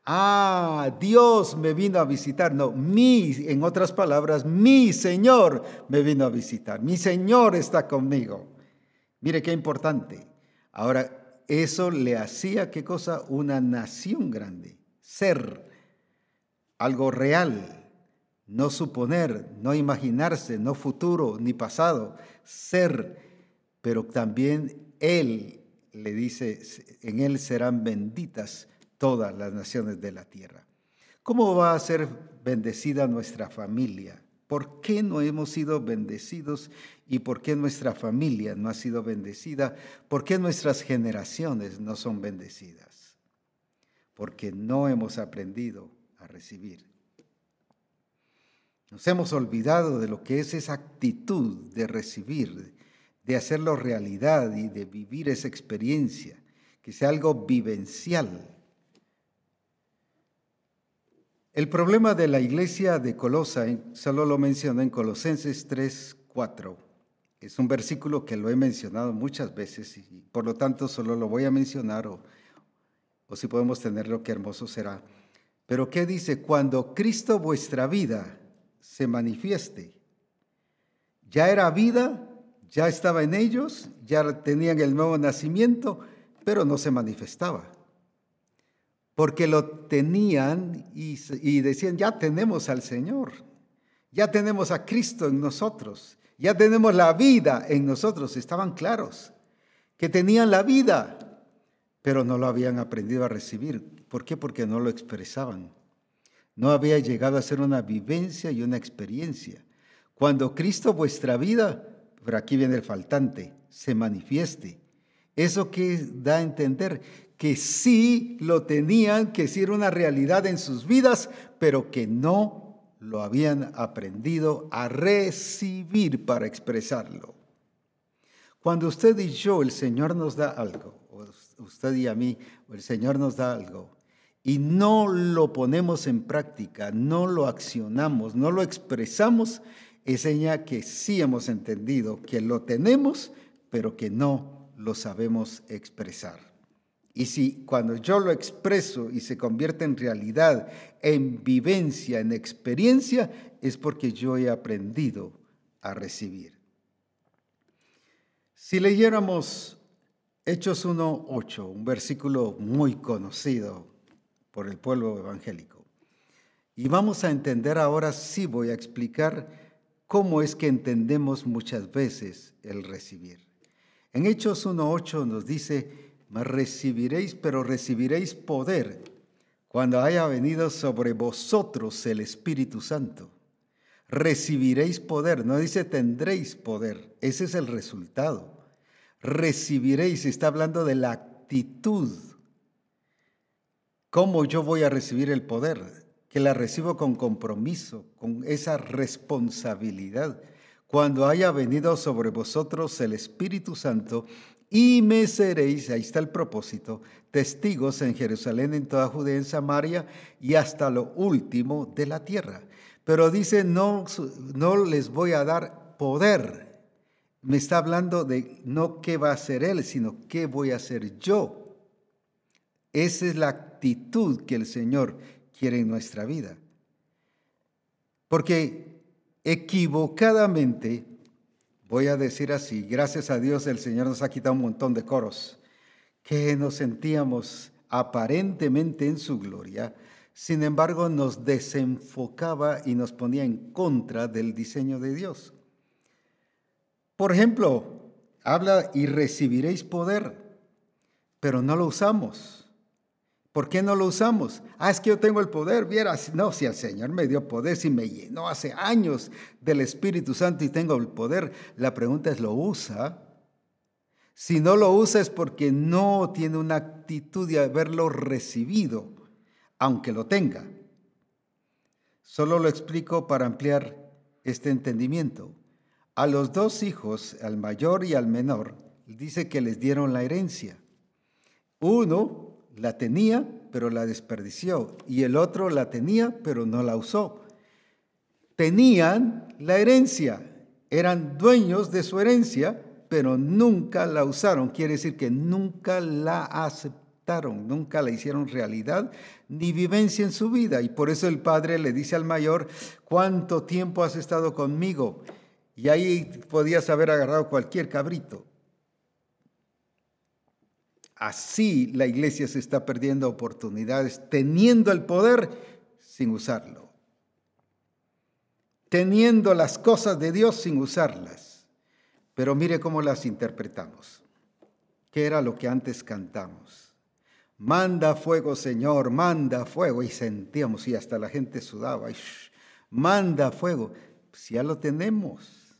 Ah, Dios me vino a visitar. No, mi, en otras palabras, mi Señor me vino a visitar. Mi Señor está conmigo. Mire qué importante. Ahora, eso le hacía, ¿qué cosa? Una nación grande. Ser algo real no suponer, no imaginarse, no futuro ni pasado, ser, pero también Él le dice, en Él serán benditas todas las naciones de la tierra. ¿Cómo va a ser bendecida nuestra familia? ¿Por qué no hemos sido bendecidos y por qué nuestra familia no ha sido bendecida? ¿Por qué nuestras generaciones no son bendecidas? Porque no hemos aprendido a recibir. Nos hemos olvidado de lo que es esa actitud de recibir, de hacerlo realidad y de vivir esa experiencia, que sea algo vivencial. El problema de la iglesia de Colosa, solo lo menciono en Colosenses 3, 4. Es un versículo que lo he mencionado muchas veces y por lo tanto solo lo voy a mencionar o, o si podemos tenerlo, qué hermoso será. Pero ¿qué dice? Cuando Cristo vuestra vida se manifieste. Ya era vida, ya estaba en ellos, ya tenían el nuevo nacimiento, pero no se manifestaba. Porque lo tenían y, y decían, ya tenemos al Señor, ya tenemos a Cristo en nosotros, ya tenemos la vida en nosotros. Estaban claros que tenían la vida, pero no lo habían aprendido a recibir. ¿Por qué? Porque no lo expresaban. No había llegado a ser una vivencia y una experiencia. Cuando Cristo vuestra vida, pero aquí viene el faltante, se manifieste. Eso que da a entender que sí lo tenían, que sí era una realidad en sus vidas, pero que no lo habían aprendido a recibir para expresarlo. Cuando usted y yo, el Señor nos da algo, usted y a mí, el Señor nos da algo, y no lo ponemos en práctica, no lo accionamos, no lo expresamos, es señal que sí hemos entendido que lo tenemos, pero que no lo sabemos expresar. Y si cuando yo lo expreso y se convierte en realidad, en vivencia, en experiencia, es porque yo he aprendido a recibir. Si leyéramos Hechos 1.8, un versículo muy conocido, por el pueblo evangélico. Y vamos a entender ahora, sí voy a explicar cómo es que entendemos muchas veces el recibir. En Hechos 1.8 nos dice, recibiréis, pero recibiréis poder cuando haya venido sobre vosotros el Espíritu Santo. Recibiréis poder, no dice tendréis poder, ese es el resultado. Recibiréis, está hablando de la actitud. ¿Cómo yo voy a recibir el poder? Que la recibo con compromiso, con esa responsabilidad. Cuando haya venido sobre vosotros el Espíritu Santo y me seréis, ahí está el propósito, testigos en Jerusalén, en toda Judea, en Samaria y hasta lo último de la tierra. Pero dice, no, no les voy a dar poder. Me está hablando de no qué va a hacer Él, sino qué voy a hacer yo. Esa es la actitud que el Señor quiere en nuestra vida. Porque equivocadamente Voy a decir así, gracias a Dios el Señor nos ha quitado un montón de coros que nos sentíamos aparentemente en su gloria, sin embargo nos desenfocaba y nos ponía en contra del diseño de Dios. Por ejemplo, habla y recibiréis poder, pero no lo usamos. ¿Por qué no lo usamos? Ah, es que yo tengo el poder, vieras. No, si el Señor me dio poder, si me llenó hace años del Espíritu Santo y tengo el poder, la pregunta es, ¿lo usa? Si no lo usa es porque no tiene una actitud de haberlo recibido, aunque lo tenga. Solo lo explico para ampliar este entendimiento. A los dos hijos, al mayor y al menor, dice que les dieron la herencia. Uno la tenía, pero la desperdició, y el otro la tenía, pero no la usó. Tenían la herencia, eran dueños de su herencia, pero nunca la usaron. Quiere decir que nunca la aceptaron, nunca la hicieron realidad ni vivencia en su vida. Y por eso el padre le dice al mayor, ¿cuánto tiempo has estado conmigo? Y ahí podías haber agarrado cualquier cabrito. Así la iglesia se está perdiendo oportunidades, teniendo el poder sin usarlo, teniendo las cosas de Dios sin usarlas. Pero mire cómo las interpretamos. ¿Qué era lo que antes cantamos? Manda fuego, Señor, manda fuego. Y sentíamos, y hasta la gente sudaba. manda fuego. Si ya lo tenemos.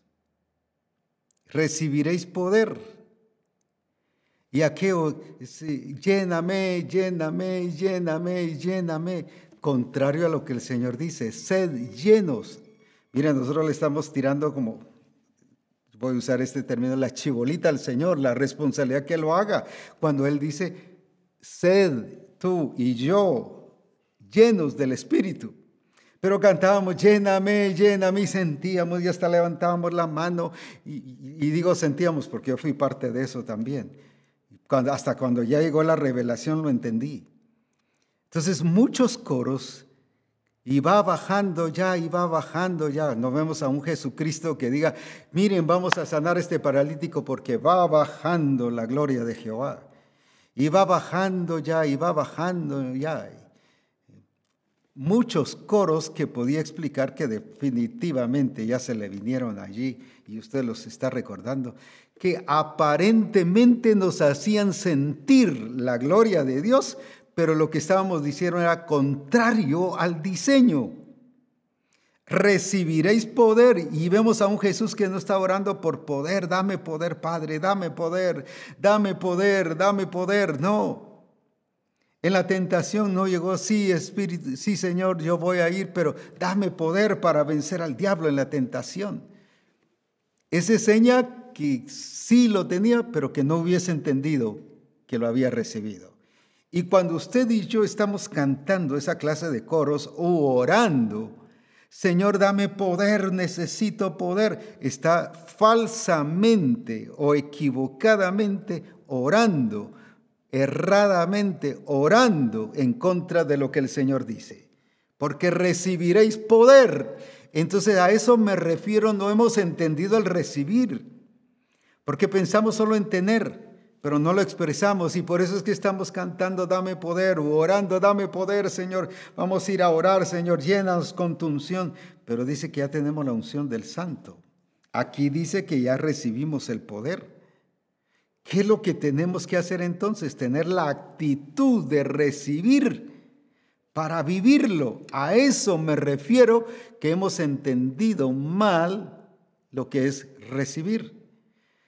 Recibiréis poder y aquello, lléname, lléname, lléname, lléname. Contrario a lo que el Señor dice, sed llenos. Mira, nosotros le estamos tirando como, voy a usar este término, la chibolita al Señor, la responsabilidad que lo haga. Cuando Él dice, sed tú y yo llenos del Espíritu. Pero cantábamos, lléname, lléname, y sentíamos, y hasta levantábamos la mano, y, y digo sentíamos porque yo fui parte de eso también hasta cuando ya llegó la revelación lo entendí. Entonces muchos coros y va bajando ya, y va bajando ya. No vemos a un Jesucristo que diga, miren, vamos a sanar este paralítico porque va bajando la gloria de Jehová. Y va bajando ya, y va bajando ya. Muchos coros que podía explicar que definitivamente ya se le vinieron allí y usted los está recordando, que aparentemente nos hacían sentir la gloria de Dios, pero lo que estábamos diciendo era contrario al diseño. Recibiréis poder y vemos a un Jesús que no está orando por poder, dame poder, Padre, dame poder, dame poder, dame poder, no. En la tentación no llegó, sí, Espíritu, sí, Señor, yo voy a ir, pero dame poder para vencer al diablo en la tentación. Ese seña que sí lo tenía, pero que no hubiese entendido que lo había recibido. Y cuando usted y yo estamos cantando esa clase de coros o orando, Señor, dame poder, necesito poder, está falsamente o equivocadamente orando, erradamente orando en contra de lo que el Señor dice. Porque recibiréis poder. Entonces a eso me refiero, no hemos entendido el recibir. Porque pensamos solo en tener. pero no lo expresamos y por eso es que estamos cantando dame poder o orando dame poder, Señor. Vamos a ir a orar, Señor, llenas con tu unción, pero dice que ya tenemos la unción del santo. Aquí dice que ya recibimos el poder. ¿Qué es lo que tenemos que hacer entonces? Tener la actitud de recibir para vivirlo. A eso me refiero que hemos entendido mal lo que es recibir.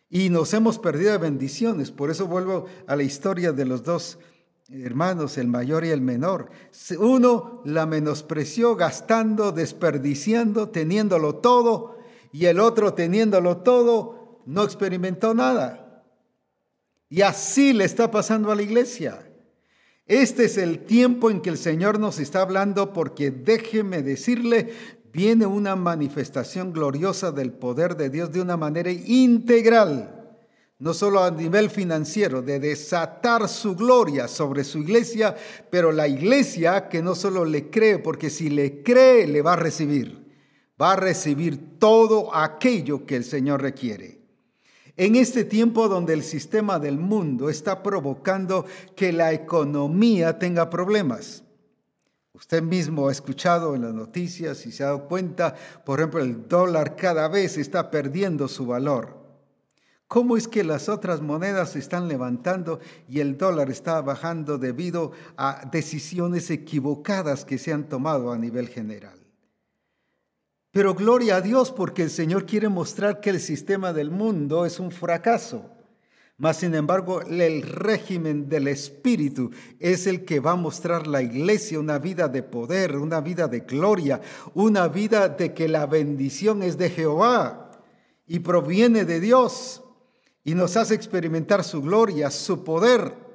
Y nos hemos perdido de bendiciones. Por eso vuelvo a la historia de los dos hermanos, el mayor y el menor. Uno la menospreció gastando, desperdiciando, teniéndolo todo, y el otro teniéndolo todo, no experimentó nada. Y así le está pasando a la iglesia. Este es el tiempo en que el Señor nos está hablando porque déjeme decirle, viene una manifestación gloriosa del poder de Dios de una manera integral, no solo a nivel financiero, de desatar su gloria sobre su iglesia, pero la iglesia que no solo le cree, porque si le cree, le va a recibir, va a recibir todo aquello que el Señor requiere. En este tiempo donde el sistema del mundo está provocando que la economía tenga problemas, Usted mismo ha escuchado en las noticias y se ha dado cuenta, por ejemplo, el dólar cada vez está perdiendo su valor. ¿Cómo es que las otras monedas se están levantando y el dólar está bajando debido a decisiones equivocadas que se han tomado a nivel general? Pero gloria a Dios porque el Señor quiere mostrar que el sistema del mundo es un fracaso. Mas, sin embargo, el régimen del Espíritu es el que va a mostrar la iglesia una vida de poder, una vida de gloria, una vida de que la bendición es de Jehová y proviene de Dios y nos hace experimentar su gloria, su poder.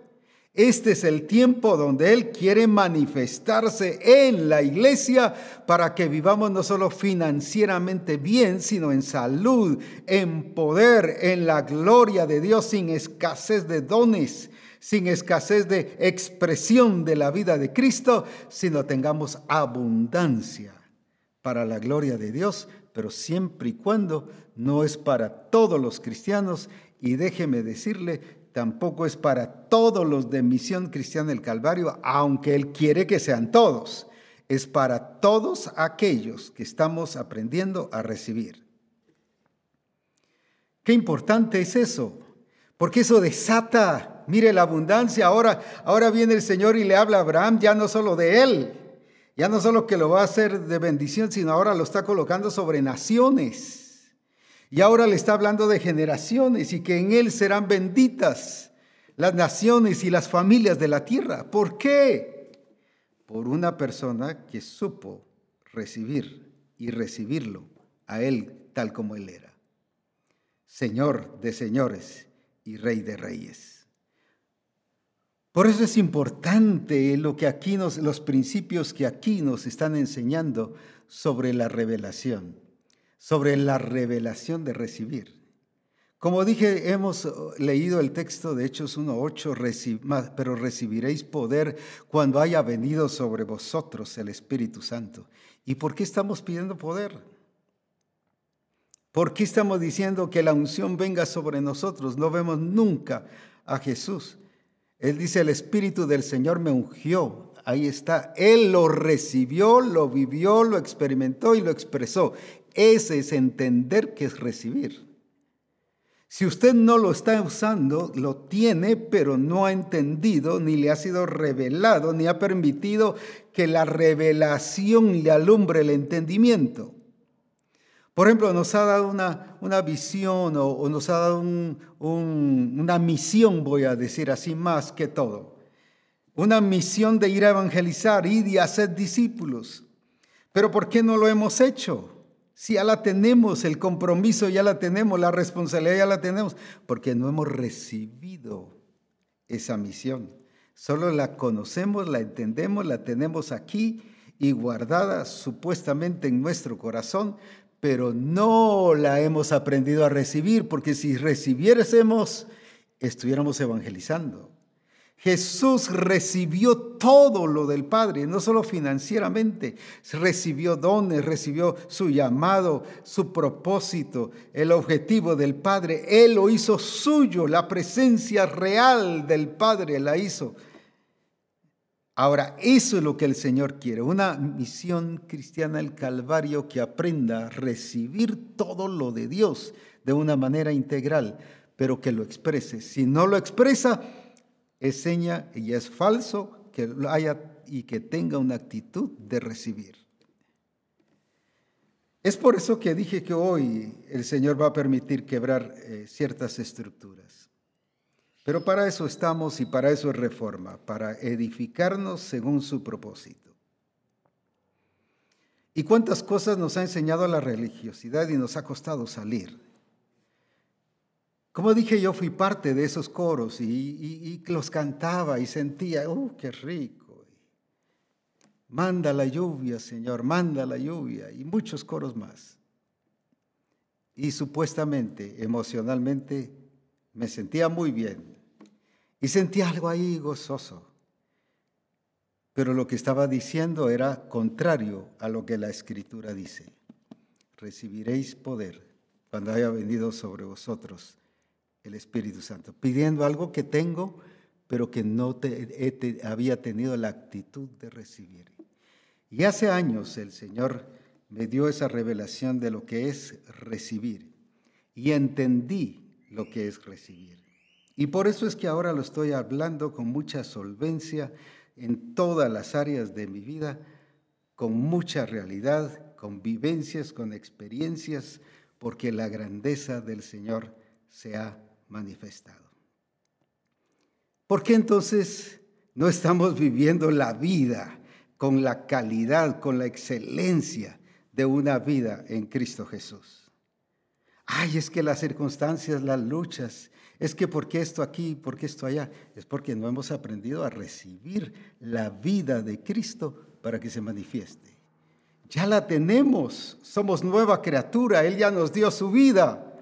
Este es el tiempo donde Él quiere manifestarse en la iglesia para que vivamos no solo financieramente bien, sino en salud, en poder, en la gloria de Dios, sin escasez de dones, sin escasez de expresión de la vida de Cristo, sino tengamos abundancia para la gloria de Dios, pero siempre y cuando no es para todos los cristianos. Y déjeme decirle, tampoco es para todos los de Misión Cristiana del Calvario, aunque Él quiere que sean todos. Es para todos aquellos que estamos aprendiendo a recibir. Qué importante es eso, porque eso desata, mire la abundancia. Ahora, ahora viene el Señor y le habla a Abraham ya no solo de Él, ya no solo que lo va a hacer de bendición, sino ahora lo está colocando sobre naciones. Y ahora le está hablando de generaciones y que en él serán benditas las naciones y las familias de la tierra. ¿Por qué? Por una persona que supo recibir y recibirlo a él tal como él era. Señor de señores y rey de reyes. Por eso es importante lo que aquí nos, los principios que aquí nos están enseñando sobre la revelación sobre la revelación de recibir. Como dije, hemos uh, leído el texto de Hechos 1.8, pero recibiréis poder cuando haya venido sobre vosotros el Espíritu Santo. ¿Y por qué estamos pidiendo poder? ¿Por qué estamos diciendo que la unción venga sobre nosotros? No vemos nunca a Jesús. Él dice, el Espíritu del Señor me ungió. Ahí está. Él lo recibió, lo vivió, lo experimentó y lo expresó. Ese es entender que es recibir. Si usted no lo está usando, lo tiene, pero no ha entendido, ni le ha sido revelado, ni ha permitido que la revelación le alumbre el entendimiento. Por ejemplo, nos ha dado una, una visión o, nos ha dado una misión, voy a decir así, más que todo. Una misión de ir a evangelizar, ir y hacer discípulos. Pero ¿por qué no lo hemos hecho? Si ya la tenemos, el compromiso ya la tenemos, la responsabilidad ya la tenemos, porque no hemos recibido esa misión. Solo la conocemos, la entendemos, la tenemos aquí y guardada supuestamente en nuestro corazón, pero no la hemos aprendido a recibir, porque si recibiésemos, estuviéramos evangelizando. Jesús recibió todo lo del Padre, no solo financieramente, recibió dones, recibió su llamado, su propósito, el objetivo del Padre. Él lo hizo suyo, la presencia real del Padre la hizo. Ahora, eso es lo que el Señor quiere, una misión cristiana del Calvario que aprenda a recibir todo lo de Dios de una manera integral, pero que lo exprese. Si no lo expresa, es seña y es falso que haya y que tenga una actitud de recibir. Es por eso que dije que hoy el Señor va a permitir quebrar eh, ciertas estructuras. Pero para eso estamos y para eso es reforma, para edificarnos según su propósito. ¿Y cuántas cosas nos ha enseñado la religiosidad y nos ha costado salir? Como dije, yo fui parte de esos coros y, los cantaba y sentía, ¡uh, qué rico! Manda la lluvia, Señor, manda la lluvia y muchos coros más. Y supuestamente, emocionalmente, me sentía muy bien y sentía algo ahí gozoso. Pero lo que estaba diciendo era contrario a lo que la escritura dice. Recibiréis poder cuando haya venido sobre vosotros el Espíritu Santo, pidiendo algo que tengo, pero que no te, había tenido la actitud de recibir. Y hace años el Señor me dio esa revelación de lo que es recibir y entendí lo que es recibir. Y por eso es que ahora lo estoy hablando con mucha solvencia en todas las áreas de mi vida, con mucha realidad, con vivencias, con experiencias, porque la grandeza del Señor se ha manifestado. ¿Por qué entonces no estamos viviendo la vida con la calidad, con la excelencia de una vida en Cristo Jesús? Ay, es que las circunstancias, las luchas, es que por qué esto aquí, por qué esto allá, es porque no hemos aprendido a recibir la vida de Cristo para que se manifieste. Ya la tenemos, somos nueva criatura, Él ya nos dio su vida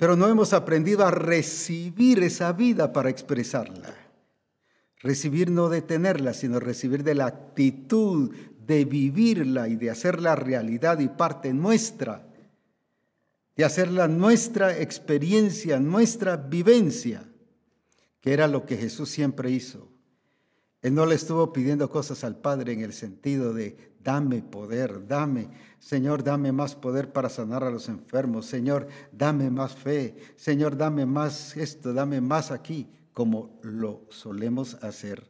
pero no hemos aprendido a recibir esa vida para expresarla. Recibir no de tenerla, sino recibir de la actitud de vivirla y de hacerla realidad y parte nuestra, de hacerla nuestra experiencia, nuestra vivencia, que era lo que Jesús siempre hizo. Él no le estuvo pidiendo cosas al Padre en el sentido de dame poder, dame, Señor, dame más poder para sanar a los enfermos, Señor, dame más fe, Señor, dame más esto, dame más aquí, como lo solemos hacer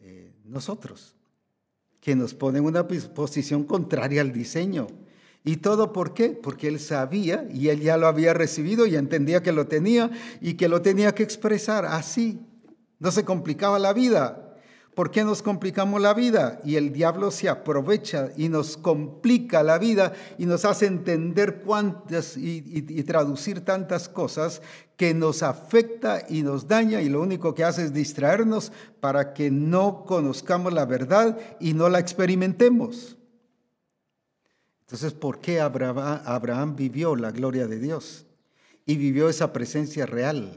eh, nosotros, que nos pone en una posición contraria al diseño. ¿Y todo por qué? Porque él sabía y él ya lo había recibido y entendía que lo tenía y que lo tenía que expresar así. No se complicaba la vida. ¿Por qué nos complicamos la vida? Y el diablo se aprovecha y nos complica la vida y nos hace entender cuántas y, traducir tantas cosas que nos afecta y nos daña y lo único que hace es distraernos para que no conozcamos la verdad y no la experimentemos. Entonces, ¿por qué Abraham, Abraham vivió la gloria de Dios y vivió esa presencia real?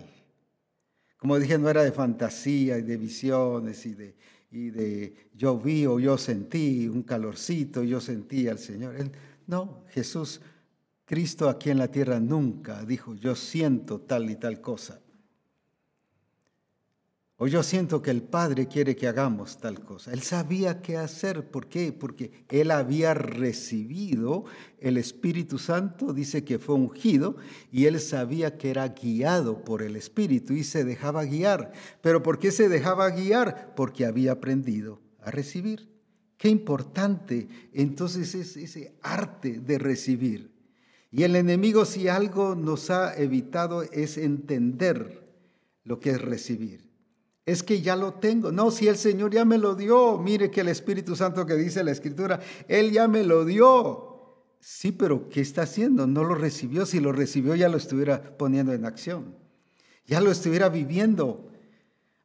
Como dije, no era de fantasía y de visiones y de, y de yo vi o yo sentí un calorcito, yo sentí al Señor. no, Jesús, Cristo aquí en la tierra nunca dijo, yo siento tal y tal cosa. O yo siento que el Padre quiere que hagamos tal cosa. Él sabía qué hacer. ¿Por qué? Porque él había recibido el Espíritu Santo, dice que fue ungido, y él sabía que era guiado por el Espíritu y se dejaba guiar. ¿Pero por qué se dejaba guiar? Porque había aprendido a recibir. Qué importante entonces es ese arte de recibir. Y el enemigo si algo nos ha evitado es entender lo que es recibir es que ya lo tengo. No, si el Señor ya me lo dio, mire que el Espíritu Santo que dice la Escritura, Él ya me lo dio. Sí, pero ¿qué está haciendo? No lo recibió. Si lo recibió ya lo estuviera poniendo en acción. Ya lo estuviera viviendo.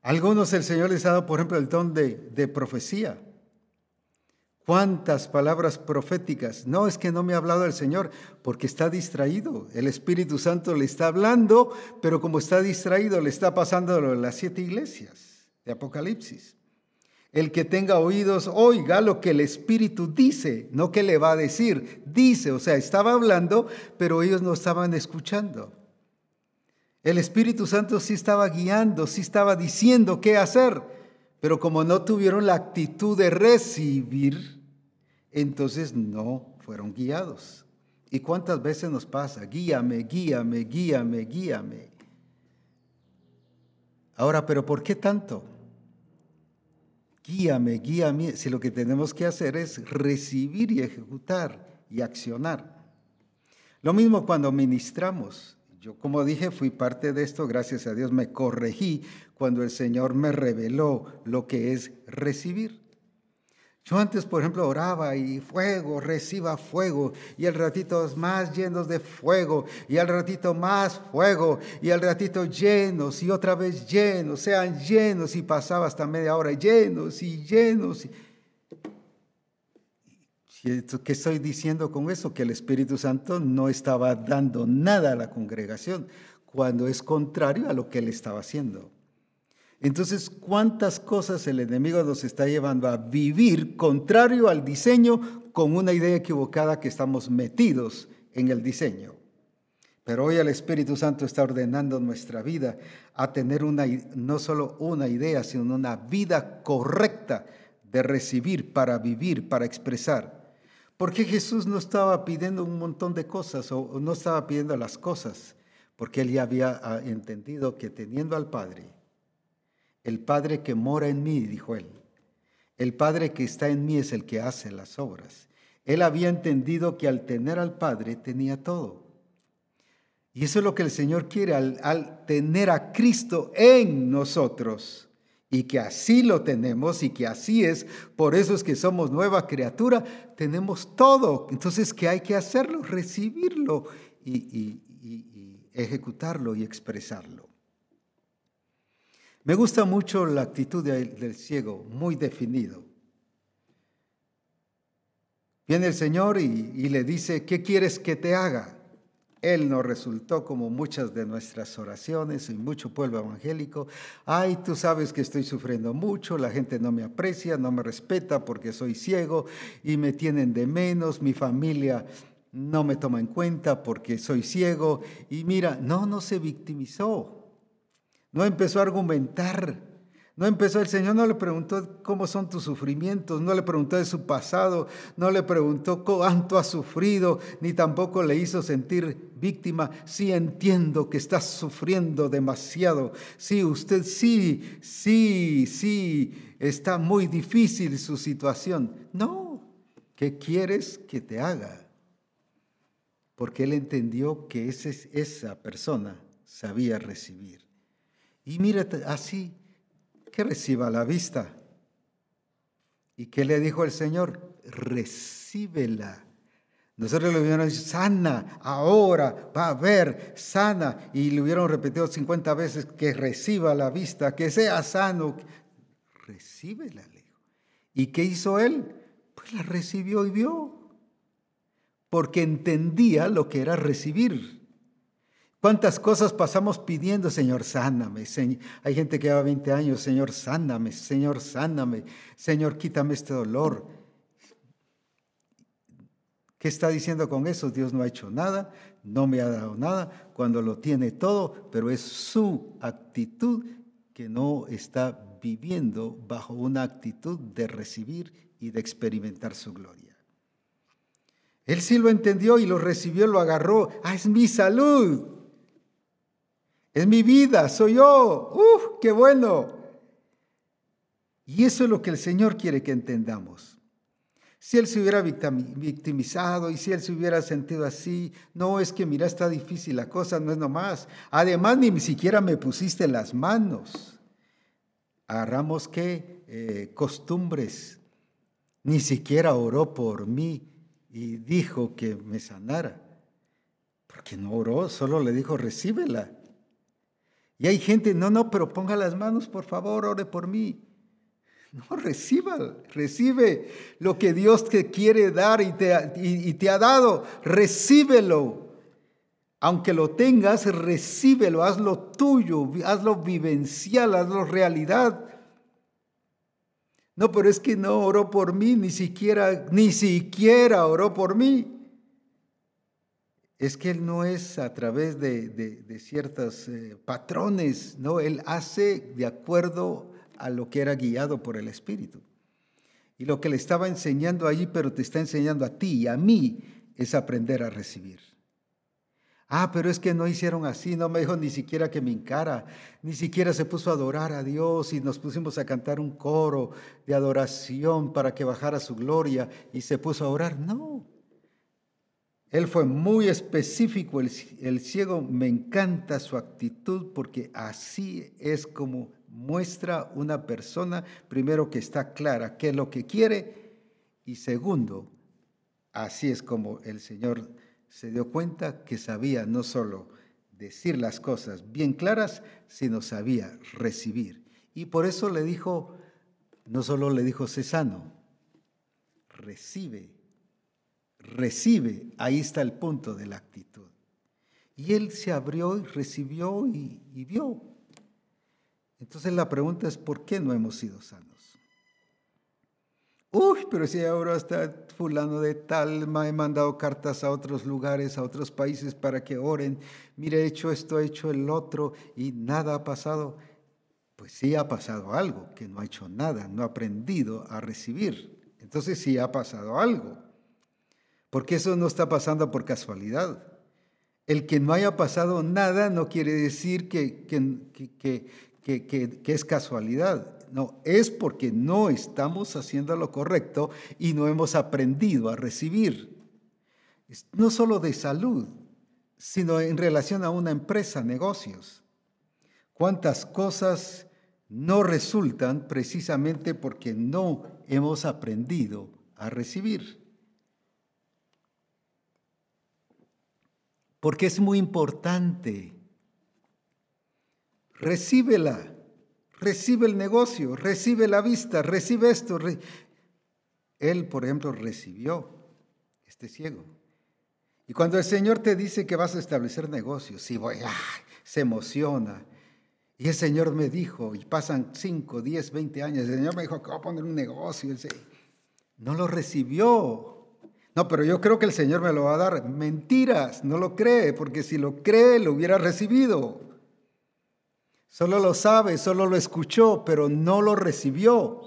algunos el Señor les ha dado, por ejemplo, el don de, de profecía. ¿Cuántas palabras proféticas? No, es que no me ha hablado el Señor porque está distraído. El Espíritu Santo le está hablando, pero como está distraído, le está pasando las siete iglesias de Apocalipsis. El que tenga oídos, oiga lo que el Espíritu dice, no que le va a decir, dice, o sea, estaba hablando, pero ellos no estaban escuchando. El Espíritu Santo sí estaba guiando, sí estaba diciendo qué hacer, pero como no tuvieron la actitud de recibir, entonces no fueron guiados. ¿Y cuántas veces nos pasa? Guíame, guíame, guíame, guíame. Ahora, pero ¿por qué tanto? Guíame, guíame, si lo que tenemos que hacer es recibir y ejecutar y accionar. Lo mismo cuando ministramos. Yo, como dije, fui parte de esto, gracias a Dios me corregí cuando el Señor me reveló lo que es recibir. Yo antes, por ejemplo, oraba y fuego, reciba fuego, y el ratito más llenos de fuego, y al ratito más fuego, y al ratito llenos, y otra vez llenos, sean llenos, y pasaba hasta media hora llenos y llenos. ¿Qué estoy diciendo con eso? Que el Espíritu Santo no estaba dando nada a la congregación, cuando es contrario a lo que él estaba haciendo. Entonces, ¿cuántas cosas el enemigo nos está llevando a vivir contrario al diseño con una idea equivocada que estamos metidos en el diseño? Pero hoy el Espíritu Santo está ordenando nuestra vida a tener una, no solo una idea, sino una vida correcta de recibir, para vivir, para expresar. Porque Jesús no estaba pidiendo un montón de cosas o no estaba pidiendo las cosas, porque él ya había ah, entendido que teniendo al Padre, el Padre que mora en mí, dijo él. El Padre que está en mí es el que hace las obras. Él había entendido que al tener al Padre tenía todo. Y eso es lo que el Señor quiere al, tener a Cristo en nosotros. Y que así lo tenemos y que así es. Por eso es que somos nueva criatura. Tenemos todo. Entonces, ¿qué hay que hacerlo? Recibirlo y ejecutarlo y expresarlo. Me gusta mucho la actitud del ciego, muy definido. Viene el Señor y, le dice, ¿qué quieres que te haga? Él no resultó como muchas de nuestras oraciones y mucho pueblo evangélico. Ay, tú sabes que estoy sufriendo mucho, la gente no me aprecia, no me respeta porque soy ciego y me tienen de menos, mi familia no me toma en cuenta porque soy ciego. Y mira, no, no se victimizó. No empezó a argumentar. No empezó, el Señor no le preguntó cómo son tus sufrimientos, no le preguntó de su pasado, no le preguntó cuánto ha sufrido, ni tampoco le hizo sentir víctima. Sí entiendo que estás sufriendo demasiado. Sí, usted sí, sí, sí, está muy difícil su situación. No, ¿qué quieres que te haga? Porque él entendió que esa persona sabía recibir. Y mírate así, que reciba la vista. ¿Y qué le dijo el Señor? Recíbela. Nosotros le hubieran dicho, sana, ahora, va a ver, sana. Y le hubieran repetido 50 veces que reciba la vista, que sea sano. Recíbela, le dijo. ¿Y qué hizo él? Pues la recibió y vio. Porque entendía lo que era recibir. ¿Cuántas cosas pasamos pidiendo, Señor, sáname? Hay gente que lleva 20 años, Señor, sáname, Señor, sáname, Señor, quítame este dolor. ¿Qué está diciendo con eso? Dios no ha hecho nada, no me ha dado nada, cuando lo tiene todo, pero es su actitud que no está viviendo bajo una actitud de recibir y de experimentar su gloria. Él sí lo entendió y lo recibió, lo agarró. Ah, es mi salud. Es mi vida, soy yo. ¡Uf, qué bueno! Y eso es lo que el Señor quiere que entendamos. Si Él se hubiera victimizado y si Él se hubiera sentido así, no es que mira, está difícil la cosa, no es nomás. Además, ni siquiera me pusiste las manos. Agarramos qué eh, costumbres. Ni siquiera oró por mí y dijo que me sanara. Porque no oró, solo le dijo, recíbela. Y hay gente, no, no, pero ponga las manos, por favor, ore por mí. No, reciba, recibe lo que Dios te quiere dar y te, y te ha dado, recíbelo. Aunque lo tengas, recíbelo, hazlo tuyo, hazlo vivencial, hazlo realidad. No, pero es que no oró por mí, ni siquiera, ni siquiera oró por mí. Es que Él no es a través de, ciertos eh, patrones, no, Él hace de acuerdo a lo que era guiado por el Espíritu. Y lo que le estaba enseñando allí, pero te está enseñando a ti y a mí, es aprender a recibir. Ah, pero es que no hicieron así, no me dijo ni siquiera que me encara, ni siquiera se puso a adorar a Dios y nos pusimos a cantar un coro de adoración para que bajara su gloria y se puso a orar. No. Él fue muy específico, el, el ciego me encanta su actitud porque así es como muestra una persona, primero que está clara qué es lo que quiere y segundo, así es como el Señor se dio cuenta que sabía no solo decir las cosas bien claras, sino sabía recibir. Y por eso le dijo, no solo le dijo Cesano, recibe, recibe, ahí está el punto de la actitud. Y él se abrió y recibió y, vio. Entonces la pregunta es, ¿por qué no hemos sido sanos? Uy, pero si ahora está fulano de tal, me he mandado cartas a otros lugares, a otros países para que oren. Mire, he hecho esto, he hecho el otro y nada ha pasado. Pues sí ha pasado algo, que no ha hecho nada, no ha aprendido a recibir. Entonces sí ha pasado algo. Porque eso no está pasando por casualidad. El que no haya pasado nada no quiere decir que, que, que es casualidad no, es porque no estamos haciendo lo correcto y no hemos aprendido a recibir. No solo de salud, sino en relación a una empresa, negocios. ¿Cuántas cosas no resultan precisamente porque no hemos aprendido a recibir? Porque es muy importante. Recíbela recibe el negocio, recibe la vista, recibe esto. Él, por ejemplo, recibió este ciego. Y cuando el Señor te dice que vas a establecer negocios, sí, voy, se emociona. Y el Señor me dijo, y pasan 5, 10, 20 años, el Señor me dijo que va a poner un negocio. No lo recibió. No, pero yo creo que el Señor me lo va a dar. Mentiras, no lo cree, porque si lo cree, lo hubiera recibido. Solo lo sabe, solo lo escuchó, pero no lo recibió.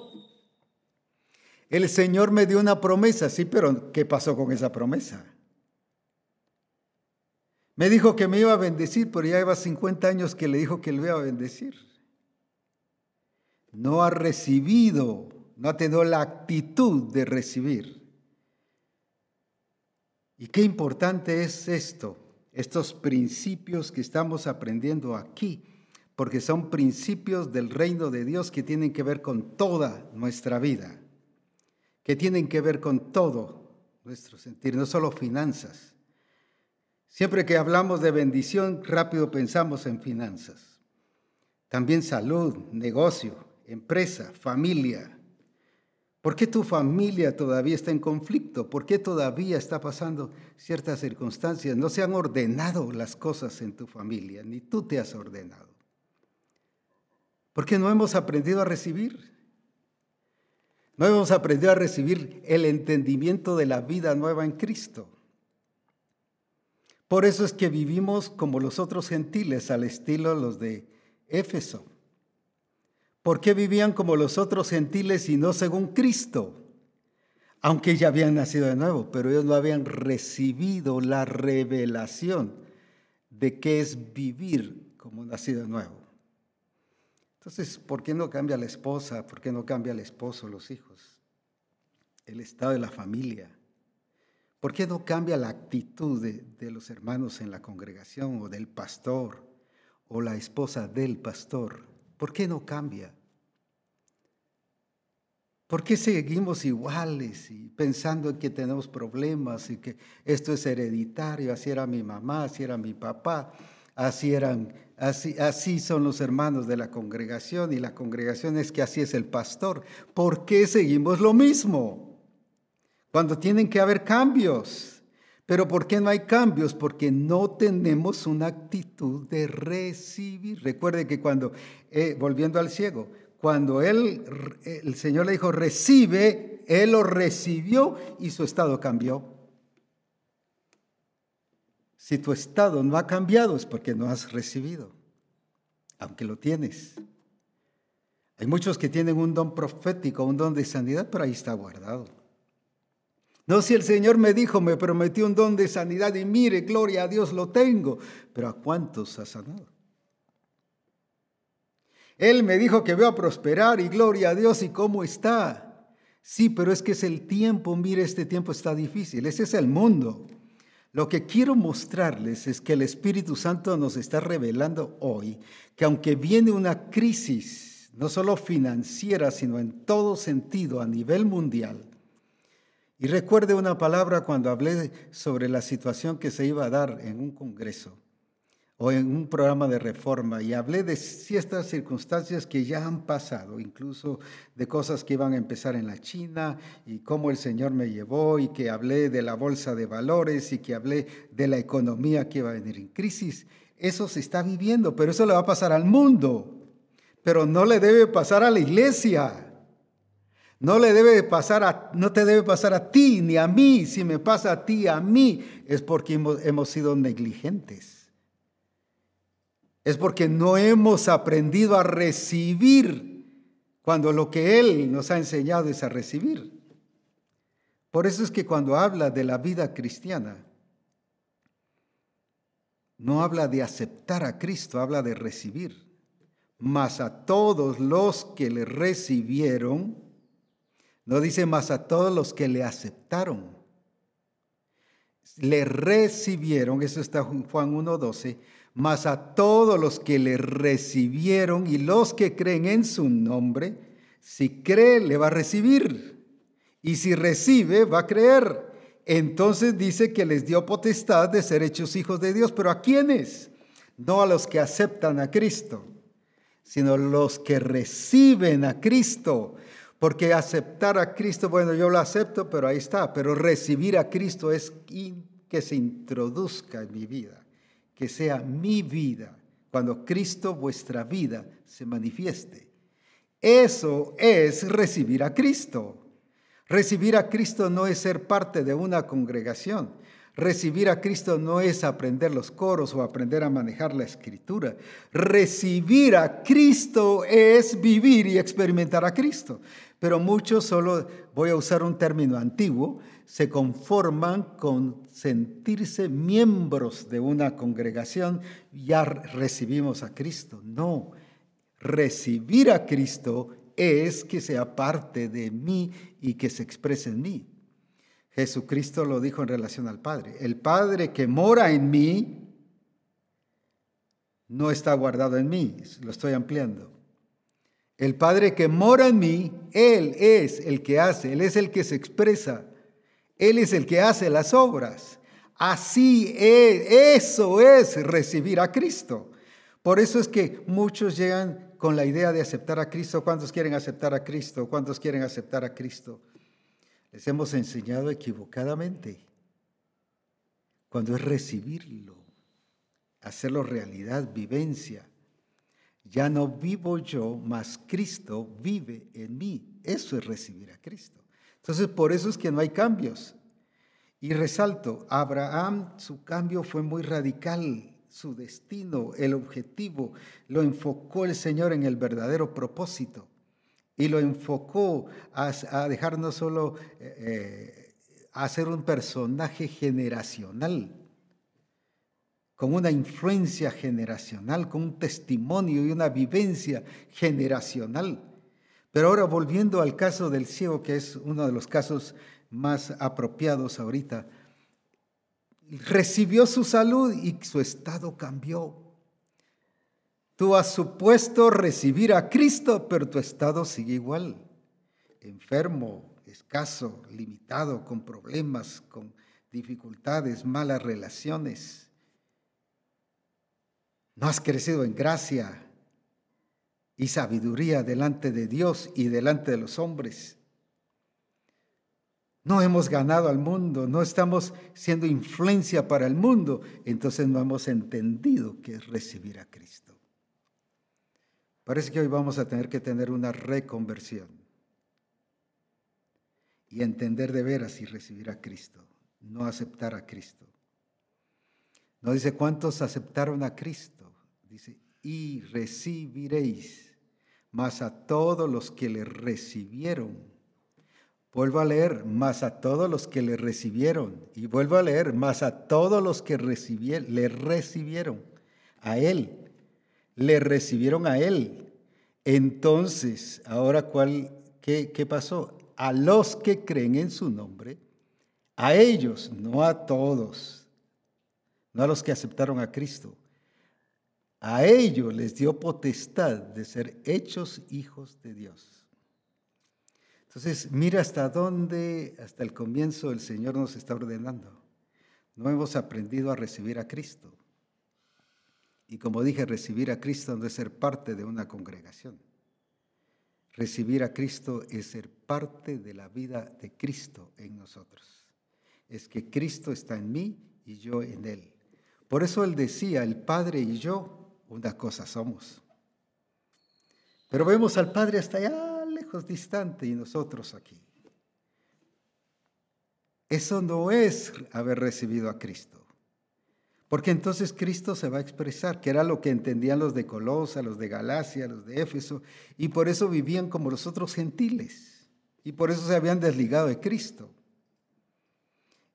El Señor me dio una promesa, sí, pero ¿qué pasó con esa promesa? Me dijo que me iba a bendecir, pero ya lleva 50 años que le dijo que le iba a bendecir. No ha recibido, no ha tenido la actitud de recibir. Y qué importante es esto, estos principios que estamos aprendiendo aquí porque son principios del reino de Dios que tienen que ver con toda nuestra vida, que tienen que ver con todo nuestro sentir, no solo finanzas. Siempre que hablamos de bendición, rápido pensamos en finanzas. También salud, negocio, empresa, familia. ¿Por qué tu familia todavía está en conflicto? ¿Por qué todavía está pasando ciertas circunstancias? No se han ordenado las cosas en tu familia, ni tú te has ordenado. Porque no hemos aprendido a recibir. No hemos aprendido a recibir el entendimiento de la vida nueva en Cristo. Por eso es que vivimos como los otros gentiles, al estilo los de Éfeso. ¿Por qué vivían como los otros gentiles y no según Cristo? Aunque ya habían nacido de nuevo, pero ellos no habían recibido la revelación de qué es vivir como nacido de nuevo. Entonces, ¿por qué no cambia la esposa? ¿Por qué no cambia el esposo, los hijos? El estado de la familia. ¿Por qué no cambia la actitud de, los hermanos en la congregación o del pastor o la esposa del pastor? ¿Por qué no cambia? ¿Por qué seguimos iguales y pensando en que tenemos problemas y que esto es hereditario? Así era mi mamá, así era mi papá, así eran Así, son los hermanos de la congregación y la congregación es que así es el pastor. ¿Por qué seguimos lo mismo? Cuando tienen que haber cambios. Pero ¿por qué no hay cambios? Porque no tenemos una actitud de recibir. Recuerde que cuando, eh, volviendo al ciego, cuando el Señor le dijo, recibe, él lo recibió y su estado cambió. Si tu estado no ha cambiado es porque no has recibido, aunque lo tienes. Hay muchos que tienen un don profético, un don de sanidad, pero ahí está guardado. No si el Señor me dijo, me prometió un don de sanidad y mire, gloria a Dios, lo tengo, pero ¿a cuántos ha sanado? Él me dijo que voy a prosperar y gloria a Dios y cómo está. Sí, pero es que es el tiempo, mire, este tiempo está difícil, ese es el mundo. Lo que quiero mostrarles es que el Espíritu Santo nos está revelando hoy que aunque viene una crisis, no solo financiera, sino en todo sentido a nivel mundial, y recuerde una palabra cuando hablé sobre la situación que se iba a dar en un congreso o en un programa de reforma y hablé de ciertas circunstancias que ya han pasado, incluso de cosas que iban a empezar en la China y cómo el Señor me llevó y que hablé de la bolsa de valores y que hablé de la economía que iba a venir en crisis. Eso se está viviendo, pero eso le va a pasar al mundo, pero no le debe pasar a la iglesia. No le debe pasar a, no te debe pasar a ti ni a mí. Si me pasa a ti, a mí, es porque hemos, sido negligentes es porque no hemos aprendido a recibir cuando lo que Él nos ha enseñado es a recibir. Por eso es que cuando habla de la vida cristiana, no habla de aceptar a Cristo, habla de recibir. Mas a todos los que le recibieron, no dice más a todos los que le aceptaron. Le recibieron, eso está en Juan 1.12, mas a todos los que le recibieron y los que creen en su nombre, si cree, le va a recibir. Y si recibe, va a creer. Entonces dice que les dio potestad de ser hechos hijos de Dios. ¿Pero a quiénes? No a los que aceptan a Cristo, sino los que reciben a Cristo. Porque aceptar a Cristo, bueno, yo lo acepto, pero ahí está. Pero recibir a Cristo es que se introduzca en mi vida que sea mi vida, cuando Cristo vuestra vida se manifieste. Eso es recibir a Cristo. Recibir a Cristo no es ser parte de una congregación. Recibir a Cristo no es aprender los coros o aprender a manejar la escritura. Recibir a Cristo es vivir y experimentar a Cristo. Pero muchos solo, voy a usar un término antiguo, se conforman con sentirse miembros de una congregación, ya recibimos a Cristo. No, recibir a Cristo es que sea parte de mí y que se exprese en mí. Jesucristo lo dijo en relación al Padre. El Padre que mora en mí no está guardado en mí, lo estoy ampliando. El Padre que mora en mí, Él es el que hace, Él es el que se expresa él es el que hace las obras. Así es, eso es recibir a Cristo. Por eso es que muchos llegan con la idea de aceptar a Cristo. ¿Cuántos quieren aceptar a Cristo? ¿Cuántos quieren aceptar a Cristo? Les hemos enseñado equivocadamente. Cuando es recibirlo, hacerlo realidad, vivencia. Ya no vivo yo, mas Cristo vive en mí. Eso es recibir a Cristo. Entonces, por eso es que no hay cambios. Y resalto, Abraham, su cambio fue muy radical, su destino, el objetivo, lo enfocó el Señor en el verdadero propósito y lo enfocó a, dejar no solo eh, eh, a ser un personaje generacional, con una influencia generacional, con un testimonio y una vivencia generacional pero ahora volviendo al caso del ciego, que es uno de los casos más apropiados ahorita, recibió su salud y su estado cambió. Tú has supuesto recibir a Cristo, pero tu estado sigue igual. Enfermo, escaso, limitado, con problemas, con dificultades, malas relaciones. No has crecido en gracia, y sabiduría delante de Dios y delante de los hombres. No hemos ganado al mundo, no estamos siendo influencia para el mundo, entonces no hemos entendido qué es recibir a Cristo. Parece que hoy vamos a tener que tener una reconversión y entender de veras y recibir a Cristo, no aceptar a Cristo. No dice cuántos aceptaron a Cristo, dice, y recibiréis, más a todos los que le recibieron. Vuelvo a leer, más a todos los que le recibieron. Y vuelvo a leer, más a todos los que recibieron, le recibieron. A Él le recibieron a Él. Entonces, ahora, ¿cuál, qué, ¿qué pasó? A los que creen en su nombre, a ellos, no a todos, no a los que aceptaron a Cristo. A ellos les dio potestad de ser hechos hijos de Dios. Entonces, mira hasta dónde, hasta el comienzo, el Señor nos está ordenando. No hemos aprendido a recibir a Cristo. Y como dije, recibir a Cristo no es ser parte de una congregación. Recibir a Cristo es ser parte de la vida de Cristo en nosotros. Es que Cristo está en mí y yo en Él. Por eso Él decía, el Padre y yo, una cosa somos. Pero vemos al Padre hasta allá lejos, distante, y nosotros aquí. Eso no es haber recibido a Cristo. Porque entonces Cristo se va a expresar, que era lo que entendían los de Colosa, los de Galacia, los de Éfeso, y por eso vivían como los otros gentiles, y por eso se habían desligado de Cristo.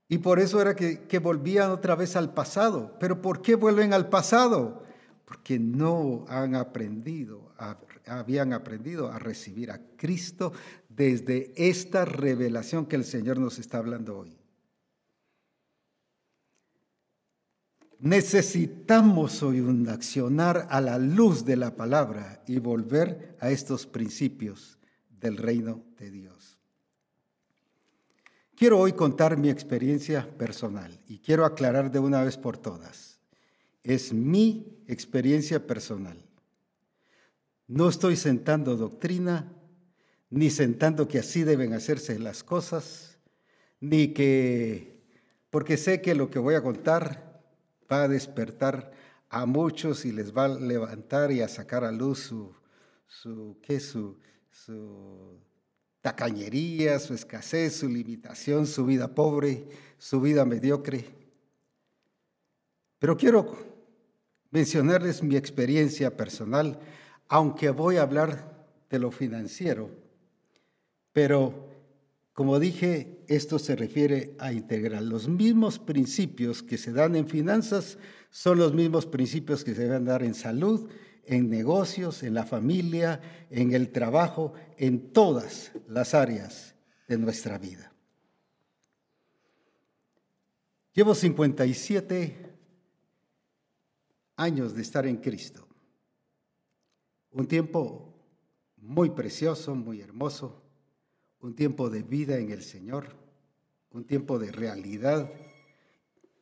Y por eso era que, que volvían otra vez al pasado. Pero ¿por qué vuelven al pasado? Porque no han aprendido, habían aprendido a recibir a Cristo desde esta revelación que el Señor nos está hablando hoy. Necesitamos hoy un accionar a la luz de la palabra y volver a estos principios del reino de Dios. Quiero hoy contar mi experiencia personal y quiero aclarar de una vez por todas. Es mi experiencia personal. No estoy sentando doctrina, ni sentando que así deben hacerse las cosas, ni que, porque sé que lo que voy a contar va a despertar a muchos y les va a levantar y a sacar a luz su, su, ¿qué? su, su tacañería, su escasez, su limitación, su vida pobre, su vida mediocre. Pero quiero mencionarles mi experiencia personal, aunque voy a hablar de lo financiero, pero como dije, esto se refiere a integral. Los mismos principios que se dan en finanzas son los mismos principios que se deben dar en salud, en negocios, en la familia, en el trabajo, en todas las áreas de nuestra vida. Llevo 57 años de estar en Cristo. Un tiempo muy precioso, muy hermoso un tiempo de vida en el Señor, un tiempo de realidad.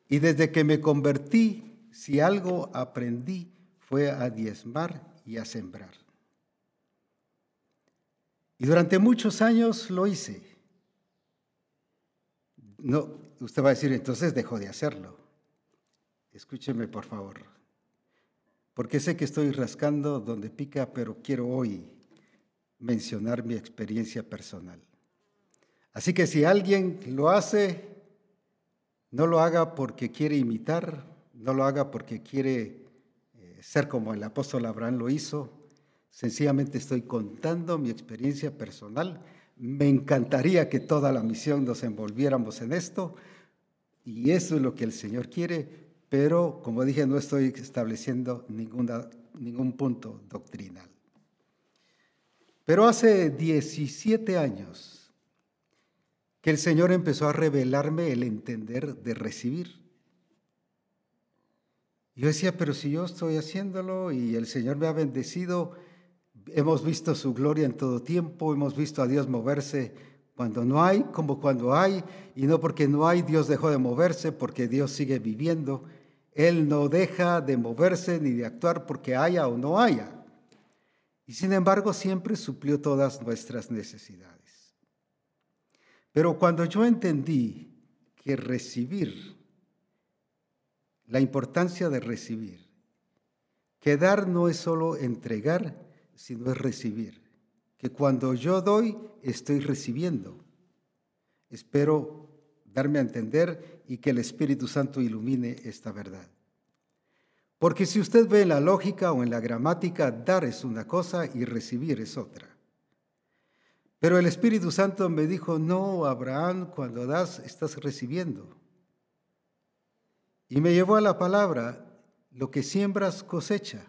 Y desde que me convertí, si algo aprendí fue a diezmar y a sembrar. Y durante muchos años lo hice. No, usted va a decir, entonces dejó de hacerlo. Escúcheme, por favor. Porque sé que estoy rascando donde pica, pero quiero hoy mencionar mi experiencia personal. Así que si alguien lo hace, no lo haga porque quiere imitar, no lo haga porque quiere eh, ser como el apóstol Abraham lo hizo. Sencillamente estoy contando mi experiencia personal. Me encantaría que toda la misión nos envolviéramos en esto y eso es lo que el Señor quiere, pero como dije, no estoy estableciendo ningún punto doctrinal. Pero hace 17 años que el Señor empezó a revelarme el entender de recibir. Yo decía, pero si yo estoy haciéndolo y el Señor me ha bendecido, hemos visto su gloria en todo tiempo, hemos visto a Dios moverse cuando no hay, como cuando hay, y no porque no hay, Dios dejó de moverse, porque Dios sigue viviendo. Él no deja de moverse ni de actuar porque haya o no haya y sin embargo siempre suplió todas nuestras necesidades. Pero cuando yo entendí que recibir, la importancia de recibir, que dar no es solo entregar, sino es recibir. Que cuando yo doy, estoy recibiendo. Espero darme a entender y que el Espíritu Santo ilumine esta verdad. Porque si usted ve en la lógica o en la gramática, dar es una cosa y recibir es otra. Pero el Espíritu Santo me dijo, no, Abraham, cuando das, estás recibiendo. Y me llevó a la palabra, lo que siembras cosecha.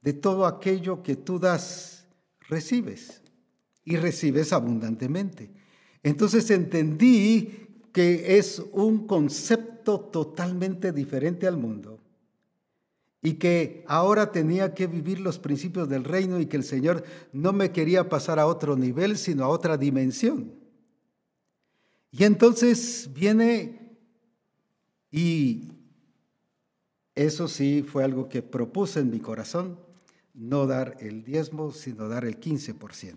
De todo aquello que tú das, recibes. Y recibes abundantemente. Entonces entendí que es un concepto totalmente diferente al mundo y que ahora tenía que vivir los principios del reino y que el Señor no me quería pasar a otro nivel, sino a otra dimensión. Y entonces viene y eso sí fue algo que propuse en mi corazón, no dar el diezmo, sino dar el 15%.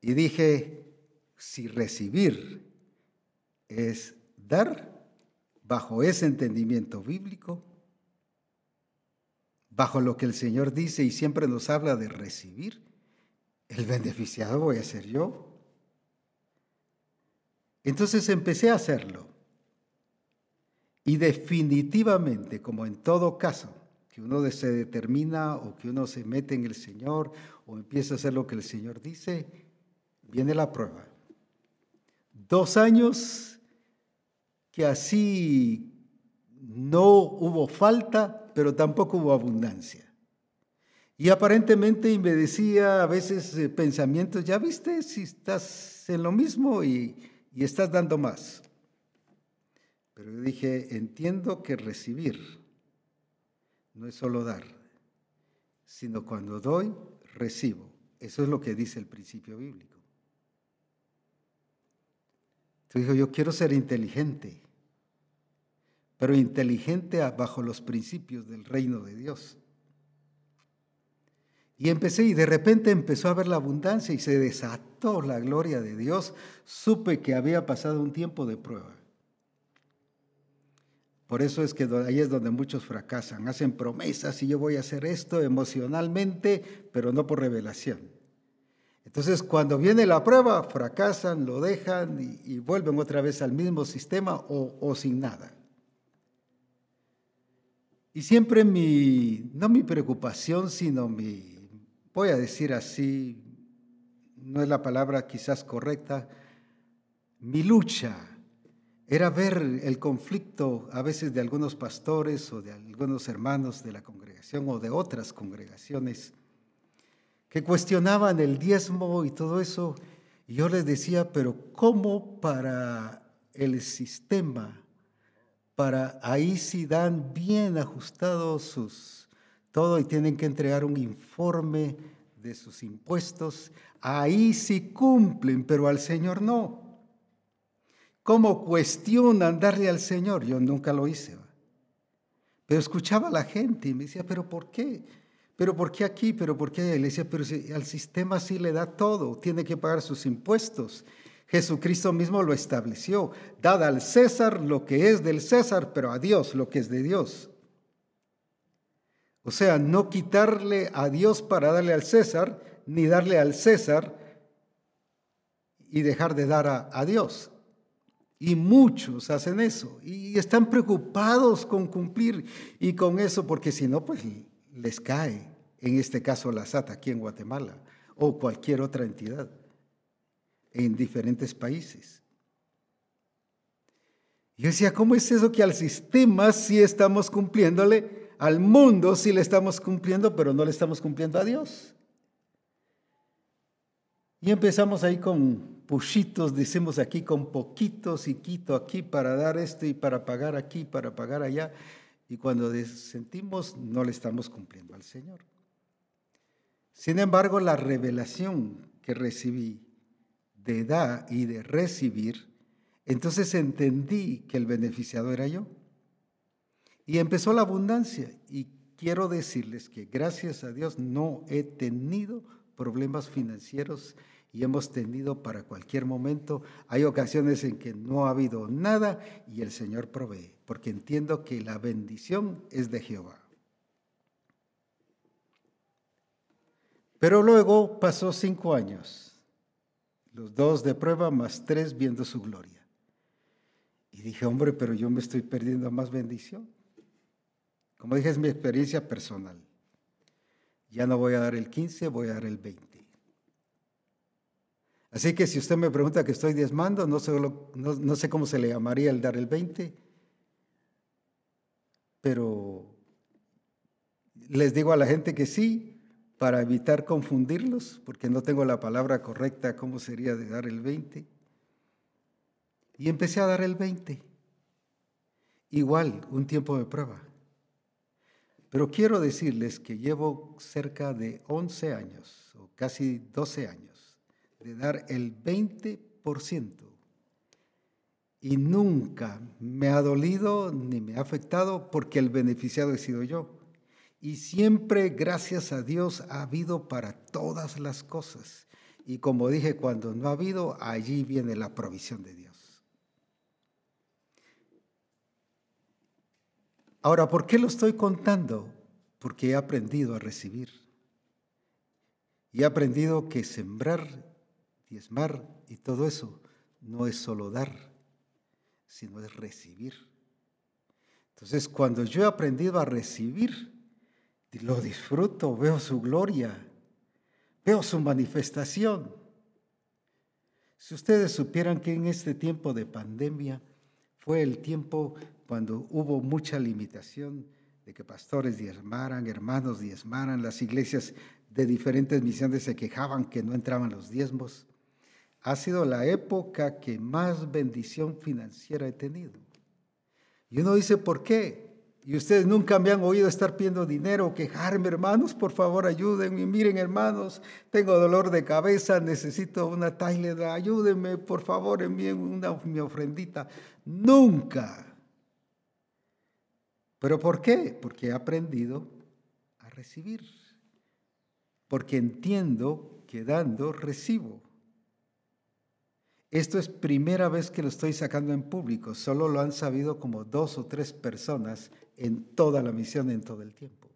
Y dije, si recibir es dar, bajo ese entendimiento bíblico, bajo lo que el Señor dice y siempre nos habla de recibir, el beneficiado voy a ser yo. Entonces empecé a hacerlo. Y definitivamente, como en todo caso, que uno se determina o que uno se mete en el Señor o empieza a hacer lo que el Señor dice, viene la prueba. Dos años que así no hubo falta, pero tampoco hubo abundancia. Y aparentemente me decía a veces eh, pensamientos, ya viste si estás en lo mismo y, y estás dando más. Pero yo dije, entiendo que recibir no es solo dar, sino cuando doy, recibo. Eso es lo que dice el principio bíblico. Dijo, yo quiero ser inteligente pero inteligente bajo los principios del reino de Dios. Y empecé y de repente empezó a ver la abundancia y se desató la gloria de Dios. Supe que había pasado un tiempo de prueba. Por eso es que ahí es donde muchos fracasan. Hacen promesas y yo voy a hacer esto emocionalmente, pero no por revelación. Entonces cuando viene la prueba, fracasan, lo dejan y, vuelven otra vez al mismo sistema o sin nada. Y siempre mi, no mi preocupación, sino mi, voy a decir así, no es la palabra quizás correcta, mi lucha era ver el conflicto a veces de algunos pastores o de algunos hermanos de la congregación o de otras congregaciones que cuestionaban el diezmo y todo eso. Y yo les decía, pero ¿cómo para el sistema para ahí si dan bien ajustados sus todo y tienen que entregar un informe de sus impuestos, ahí sí cumplen, pero al Señor no. ¿Cómo cuestionan darle al Señor? Yo nunca lo hice. Pero escuchaba a la gente y me decía, ¿pero por qué? ¿Pero por qué aquí? ¿Pero por qué? Le decía, pero si al sistema sí le da todo, tiene que pagar sus impuestos Jesucristo mismo lo estableció. Dad al César lo que es del César, pero a Dios lo que es de Dios. O sea, no quitarle a Dios para darle al César, ni darle al César y dejar de dar a, Dios. Y muchos hacen eso y están preocupados con cumplir y con eso, porque si no, pues les cae, en este caso la SAT aquí en Guatemala o cualquier otra entidad en diferentes países. Yo decía, ¿cómo es eso que al sistema sí estamos cumpliéndole, al mundo sí le estamos cumpliendo, pero no le estamos cumpliendo a Dios? Y empezamos ahí con puchitos, decimos aquí con poquitos y quito aquí para dar esto y para pagar aquí, para pagar allá. Y cuando sentimos, no le estamos cumpliendo al Señor. Sin embargo, la revelación que recibí de dar y de recibir, entonces entendí que el beneficiado era yo. Y empezó la abundancia. Y quiero decirles que gracias a Dios no he tenido problemas financieros y hemos tenido para cualquier momento. Hay ocasiones en que no ha habido nada y el Señor provee, porque entiendo que la bendición es de Jehová. Pero luego pasó cinco años, los dos de prueba más tres viendo su gloria. Y dije, hombre, pero yo me estoy perdiendo más bendición. Como dije, es mi experiencia personal. Ya no voy a dar el 15, voy a dar el 20. Así que si usted me pregunta que estoy diezmando, no sé, cómo se le llamaría el dar el 20, pero les digo a la gente que sí, para evitar confundirlos, porque no tengo la palabra correcta, cómo sería de dar el 20. Y empecé a dar el 20. Igual, un tiempo de prueba. Pero quiero decirles que llevo cerca de 11 años, o casi 12 años, de dar el 20%. Y nunca me ha dolido ni me ha afectado porque el beneficiado he sido yo. Y siempre, gracias a Dios, ha habido para todas las cosas. Y como dije, cuando no ha habido, allí viene la provisión de Dios. Ahora, ¿por qué lo estoy contando? Porque he aprendido a recibir. Y he aprendido que sembrar diezmar y todo eso no es solo dar, sino es recibir. Entonces, cuando yo he aprendido a recibir, lo disfruto, veo su gloria, veo su manifestación. Si ustedes supieran que en este tiempo de pandemia fue el tiempo cuando hubo mucha limitación de que pastores diezmaran, hermanos diezmaran, las iglesias de diferentes misiones se quejaban que no entraban los diezmos ha sido la época que más bendición financiera he tenido. Y uno dice, ¿por qué? Y ustedes nunca me han oído estar pidiendo dinero quejarme, hermanos, por favor ayúdenme. Miren, hermanos, tengo dolor de cabeza, necesito una Tyler, ayúdenme, por favor, envíen una, mi ofrendita. Nunca. ¿Pero por qué? Porque he aprendido a recibir. Porque entiendo que dando recibo. Esto es primera vez que lo estoy sacando en público. Solo lo han sabido como dos o tres personas en toda la misión, en todo el tiempo.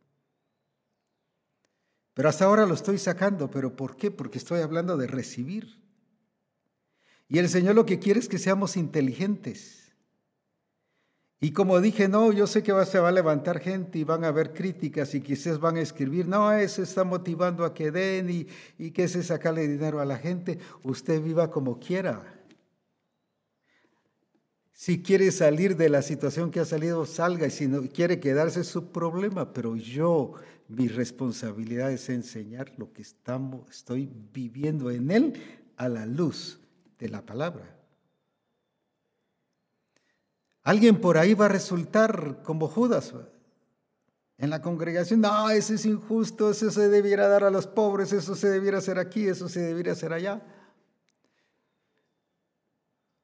Pero hasta ahora lo estoy sacando. ¿Pero por qué? Porque estoy hablando de recibir. Y el Señor lo que quiere es que seamos inteligentes. Y como dije, no, yo sé que se va a levantar gente y van a haber críticas y quizás van a escribir, no, ese está motivando a que den y, que ese sacarle dinero a la gente. Usted viva como quiera. Si quiere salir de la situación que ha salido, salga. Y si no quiere quedarse, su problema. Pero yo, mi responsabilidad es enseñar lo que estamos, estoy viviendo en él a la luz de la palabra. Alguien por ahí va a resultar como Judas en la congregación. No, eso es injusto, eso se debiera dar a los pobres, eso se debiera hacer aquí, eso se debiera hacer allá.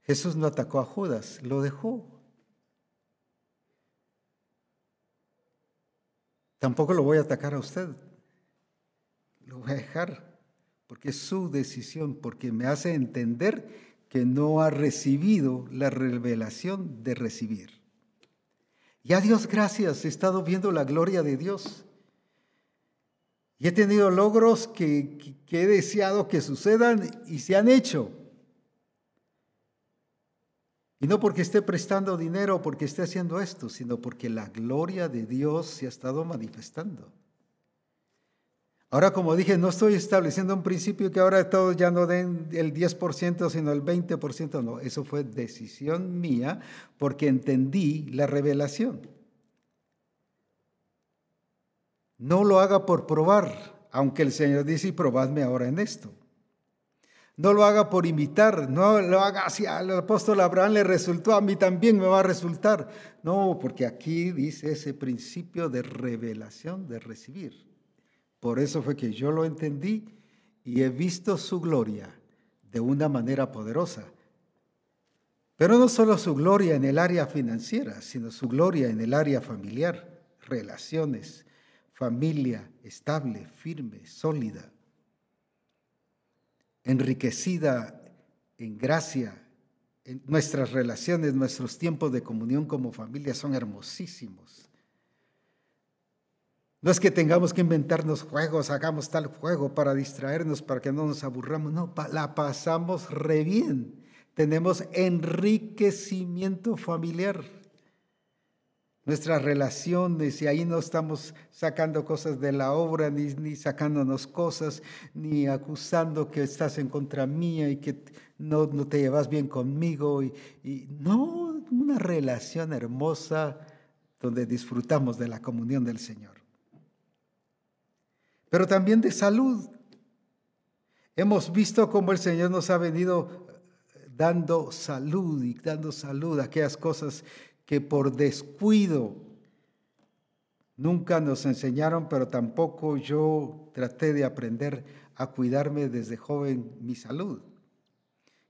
Jesús no atacó a Judas, lo dejó. Tampoco lo voy a atacar a usted. Lo voy a dejar porque es su decisión, porque me hace entender que no ha recibido la revelación de recibir. Y a Dios gracias, he estado viendo la gloria de Dios. Y he tenido logros que, que he deseado que sucedan y se han hecho. Y no porque esté prestando dinero o porque esté haciendo esto, sino porque la gloria de Dios se ha estado manifestando. Ahora, como dije, no estoy estableciendo un principio que ahora todos ya no den el 10%, sino el 20%. No, eso fue decisión mía porque entendí la revelación. No lo haga por probar, aunque el Señor dice, probadme ahora en esto. No lo haga por imitar, no lo haga así al apóstol Abraham le resultó, a mí también me va a resultar. No, porque aquí dice ese principio de revelación, de recibir. Por eso fue que yo lo entendí y he visto su gloria de una manera poderosa. Pero no solo su gloria en el área financiera, sino su gloria en el área familiar, relaciones, familia estable, firme, sólida enriquecida en gracia. En nuestras relaciones, nuestros tiempos de comunión como familia son hermosísimos. No es que tengamos que inventarnos juegos, hagamos tal juego para distraernos, para que no nos aburramos. No, la pasamos re bien. Tenemos enriquecimiento familiar. Nuestras relaciones, y ahí no estamos sacando cosas de la obra, ni, sacándonos cosas, ni acusando que estás en contra mía y que no, no te llevas bien conmigo. Y no, una relación hermosa donde disfrutamos de la comunión del Señor pero también de salud. Hemos visto cómo el Señor nos ha venido dando salud y dando salud a aquellas cosas que por descuido nunca nos enseñaron, pero tampoco yo traté de aprender a cuidarme desde joven mi salud.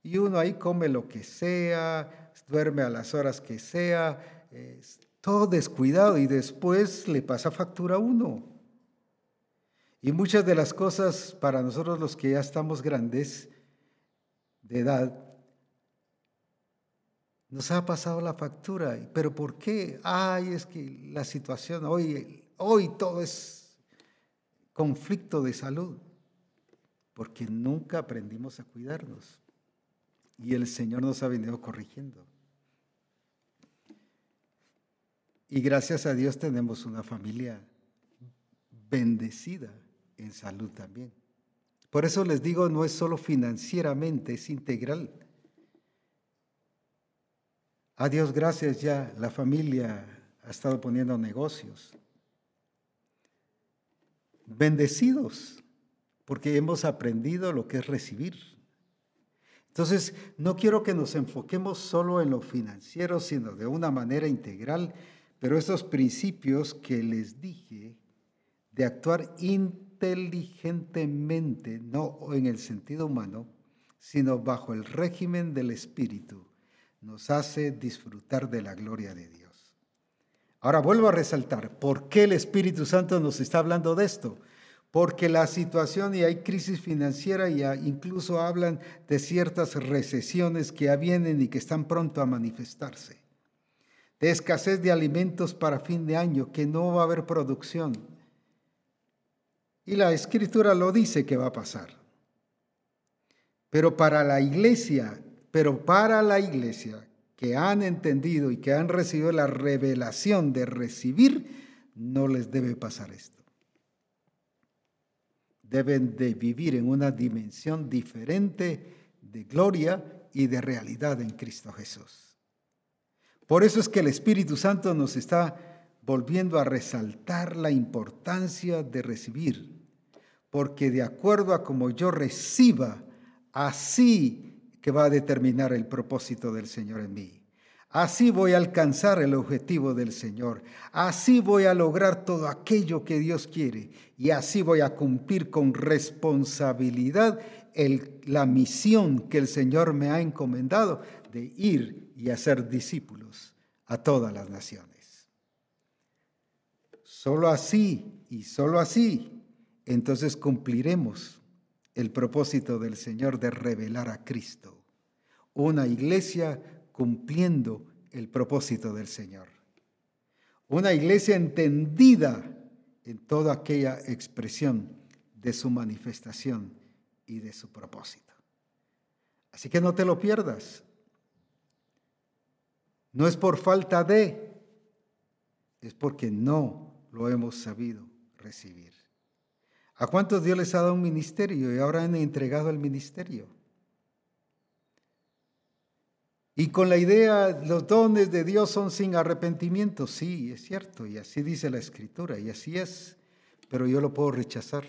Y uno ahí come lo que sea, duerme a las horas que sea, todo descuidado y después le pasa factura a uno. Y muchas de las cosas para nosotros los que ya estamos grandes de edad, nos ha pasado la factura. ¿Pero por qué? Ay, es que la situación hoy, hoy todo es conflicto de salud. Porque nunca aprendimos a cuidarnos. Y el Señor nos ha venido corrigiendo. Y gracias a Dios tenemos una familia bendecida en salud también. Por eso les digo, no es solo financieramente, es integral. A Dios gracias ya la familia ha estado poniendo negocios. Bendecidos, porque hemos aprendido lo que es recibir. Entonces, no quiero que nos enfoquemos solo en lo financiero, sino de una manera integral, pero esos principios que les dije de actuar inteligentemente, no en el sentido humano, sino bajo el régimen del Espíritu, nos hace disfrutar de la gloria de Dios. Ahora vuelvo a resaltar, ¿por qué el Espíritu Santo nos está hablando de esto? Porque la situación y hay crisis financiera y incluso hablan de ciertas recesiones que vienen y que están pronto a manifestarse. De escasez de alimentos para fin de año, que no va a haber producción y la escritura lo dice que va a pasar. Pero para la iglesia, pero para la iglesia que han entendido y que han recibido la revelación de recibir, no les debe pasar esto. Deben de vivir en una dimensión diferente de gloria y de realidad en Cristo Jesús. Por eso es que el Espíritu Santo nos está volviendo a resaltar la importancia de recibir, porque de acuerdo a como yo reciba, así que va a determinar el propósito del Señor en mí. Así voy a alcanzar el objetivo del Señor. Así voy a lograr todo aquello que Dios quiere. Y así voy a cumplir con responsabilidad la misión que el Señor me ha encomendado de ir y hacer discípulos a todas las naciones. Solo así y solo así, entonces cumpliremos el propósito del Señor de revelar a Cristo. Una iglesia cumpliendo el propósito del Señor. Una iglesia entendida en toda aquella expresión de su manifestación y de su propósito. Así que no te lo pierdas. No es por falta de, es porque no lo hemos sabido recibir. ¿A cuántos Dios les ha dado un ministerio y ahora han entregado el ministerio? Y con la idea, los dones de Dios son sin arrepentimiento. Sí, es cierto, y así dice la Escritura, y así es, pero yo lo puedo rechazar.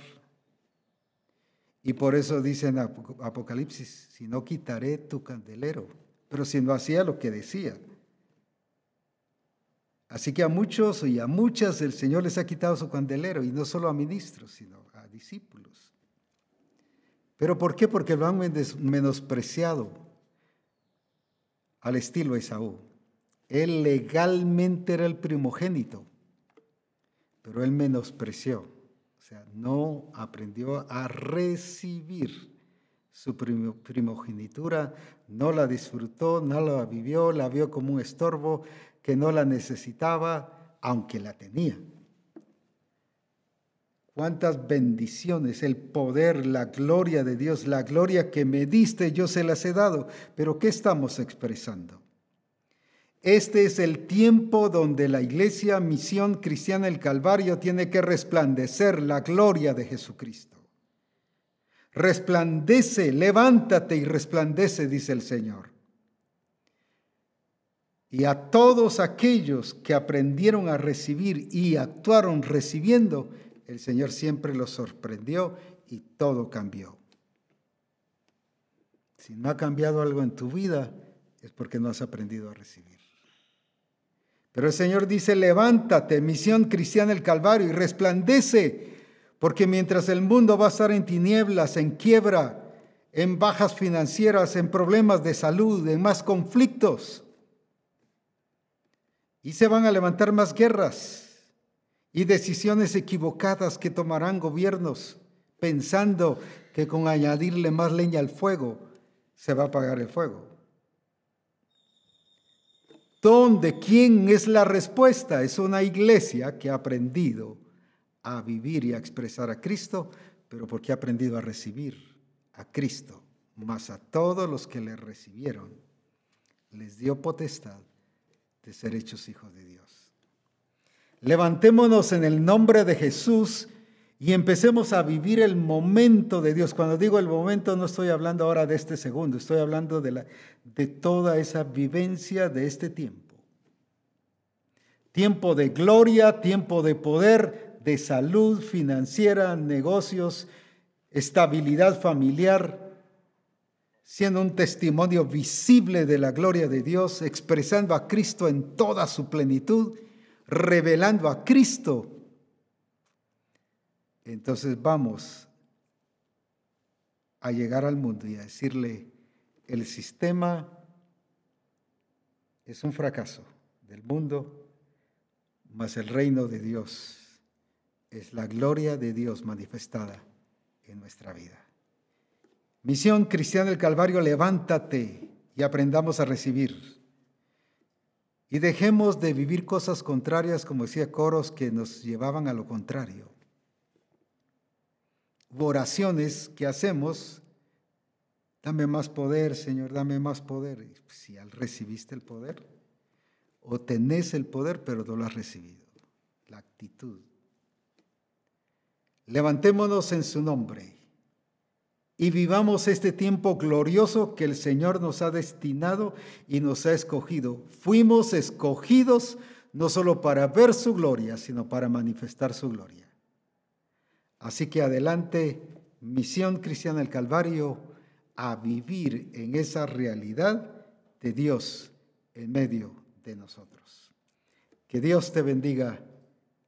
Y por eso dice en Apocalipsis, si no quitaré tu candelero, pero si no hacía lo que decía. Así que a muchos y a muchas el Señor les ha quitado su candelero, y no solo a ministros, sino a discípulos. ¿Pero por qué? Porque lo han menospreciado al estilo Esaú. Él legalmente era el primogénito, pero él menospreció, o sea, no aprendió a recibir su primogenitura, no la disfrutó, no la vivió, la vio como un estorbo, que no la necesitaba, aunque la tenía. cuántas bendiciones, el poder, la gloria de Dios, la gloria que me diste, yo se las he dado. Pero ¿qué estamos expresando? Este es el tiempo donde la iglesia Misión Cristiana el Calvario tiene que resplandecer la gloria de Jesucristo. Resplandece, levántate y resplandece, dice el Señor. Y a todos aquellos que aprendieron a recibir y actuaron recibiendo, el Señor siempre los sorprendió y todo cambió. Si no ha cambiado algo en tu vida, es porque no has aprendido a recibir. Pero el Señor dice, levántate, misión cristiana del Calvario, y resplandece, porque mientras el mundo va a estar en tinieblas, en quiebra, en bajas financieras, en problemas de salud, en más conflictos, y se van a levantar más guerras y decisiones equivocadas que tomarán gobiernos pensando que con añadirle más leña al fuego se va a apagar el fuego. ¿Dónde? ¿Quién es la respuesta? Es una iglesia que ha aprendido a vivir y a expresar a Cristo, pero porque ha aprendido a recibir a Cristo, más a todos los que le recibieron, les dio potestad de ser hechos hijos de Dios. Levantémonos en el nombre de Jesús y empecemos a vivir el momento de Dios. Cuando digo el momento no estoy hablando ahora de este segundo, estoy hablando de, la, de toda esa vivencia de este tiempo. Tiempo de gloria, tiempo de poder, de salud financiera, negocios, estabilidad familiar, siendo un testimonio visible de la gloria de Dios, expresando a Cristo en toda su plenitud, revelando a Cristo entonces vamos a llegar al mundo y a decirle, el sistema es un fracaso del mundo, mas el reino de Dios es la gloria de Dios manifestada en nuestra vida. Misión Cristiana del Calvario, levántate y aprendamos a recibir. Y dejemos de vivir cosas contrarias, como decía Coros, que nos llevaban a lo contrario oraciones que hacemos, dame más poder, Señor, dame más poder. Si al recibiste el poder, o tenés el poder, pero no lo has recibido. La actitud. Levantémonos en su nombre y vivamos este tiempo glorioso que el Señor nos ha destinado y nos ha escogido. Fuimos escogidos no solo para ver su gloria, sino para manifestar su gloria. Así que adelante, misión cristiana del Calvario, a vivir en esa realidad de Dios en medio de nosotros. Que Dios te bendiga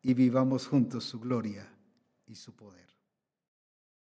y vivamos juntos su gloria y su poder.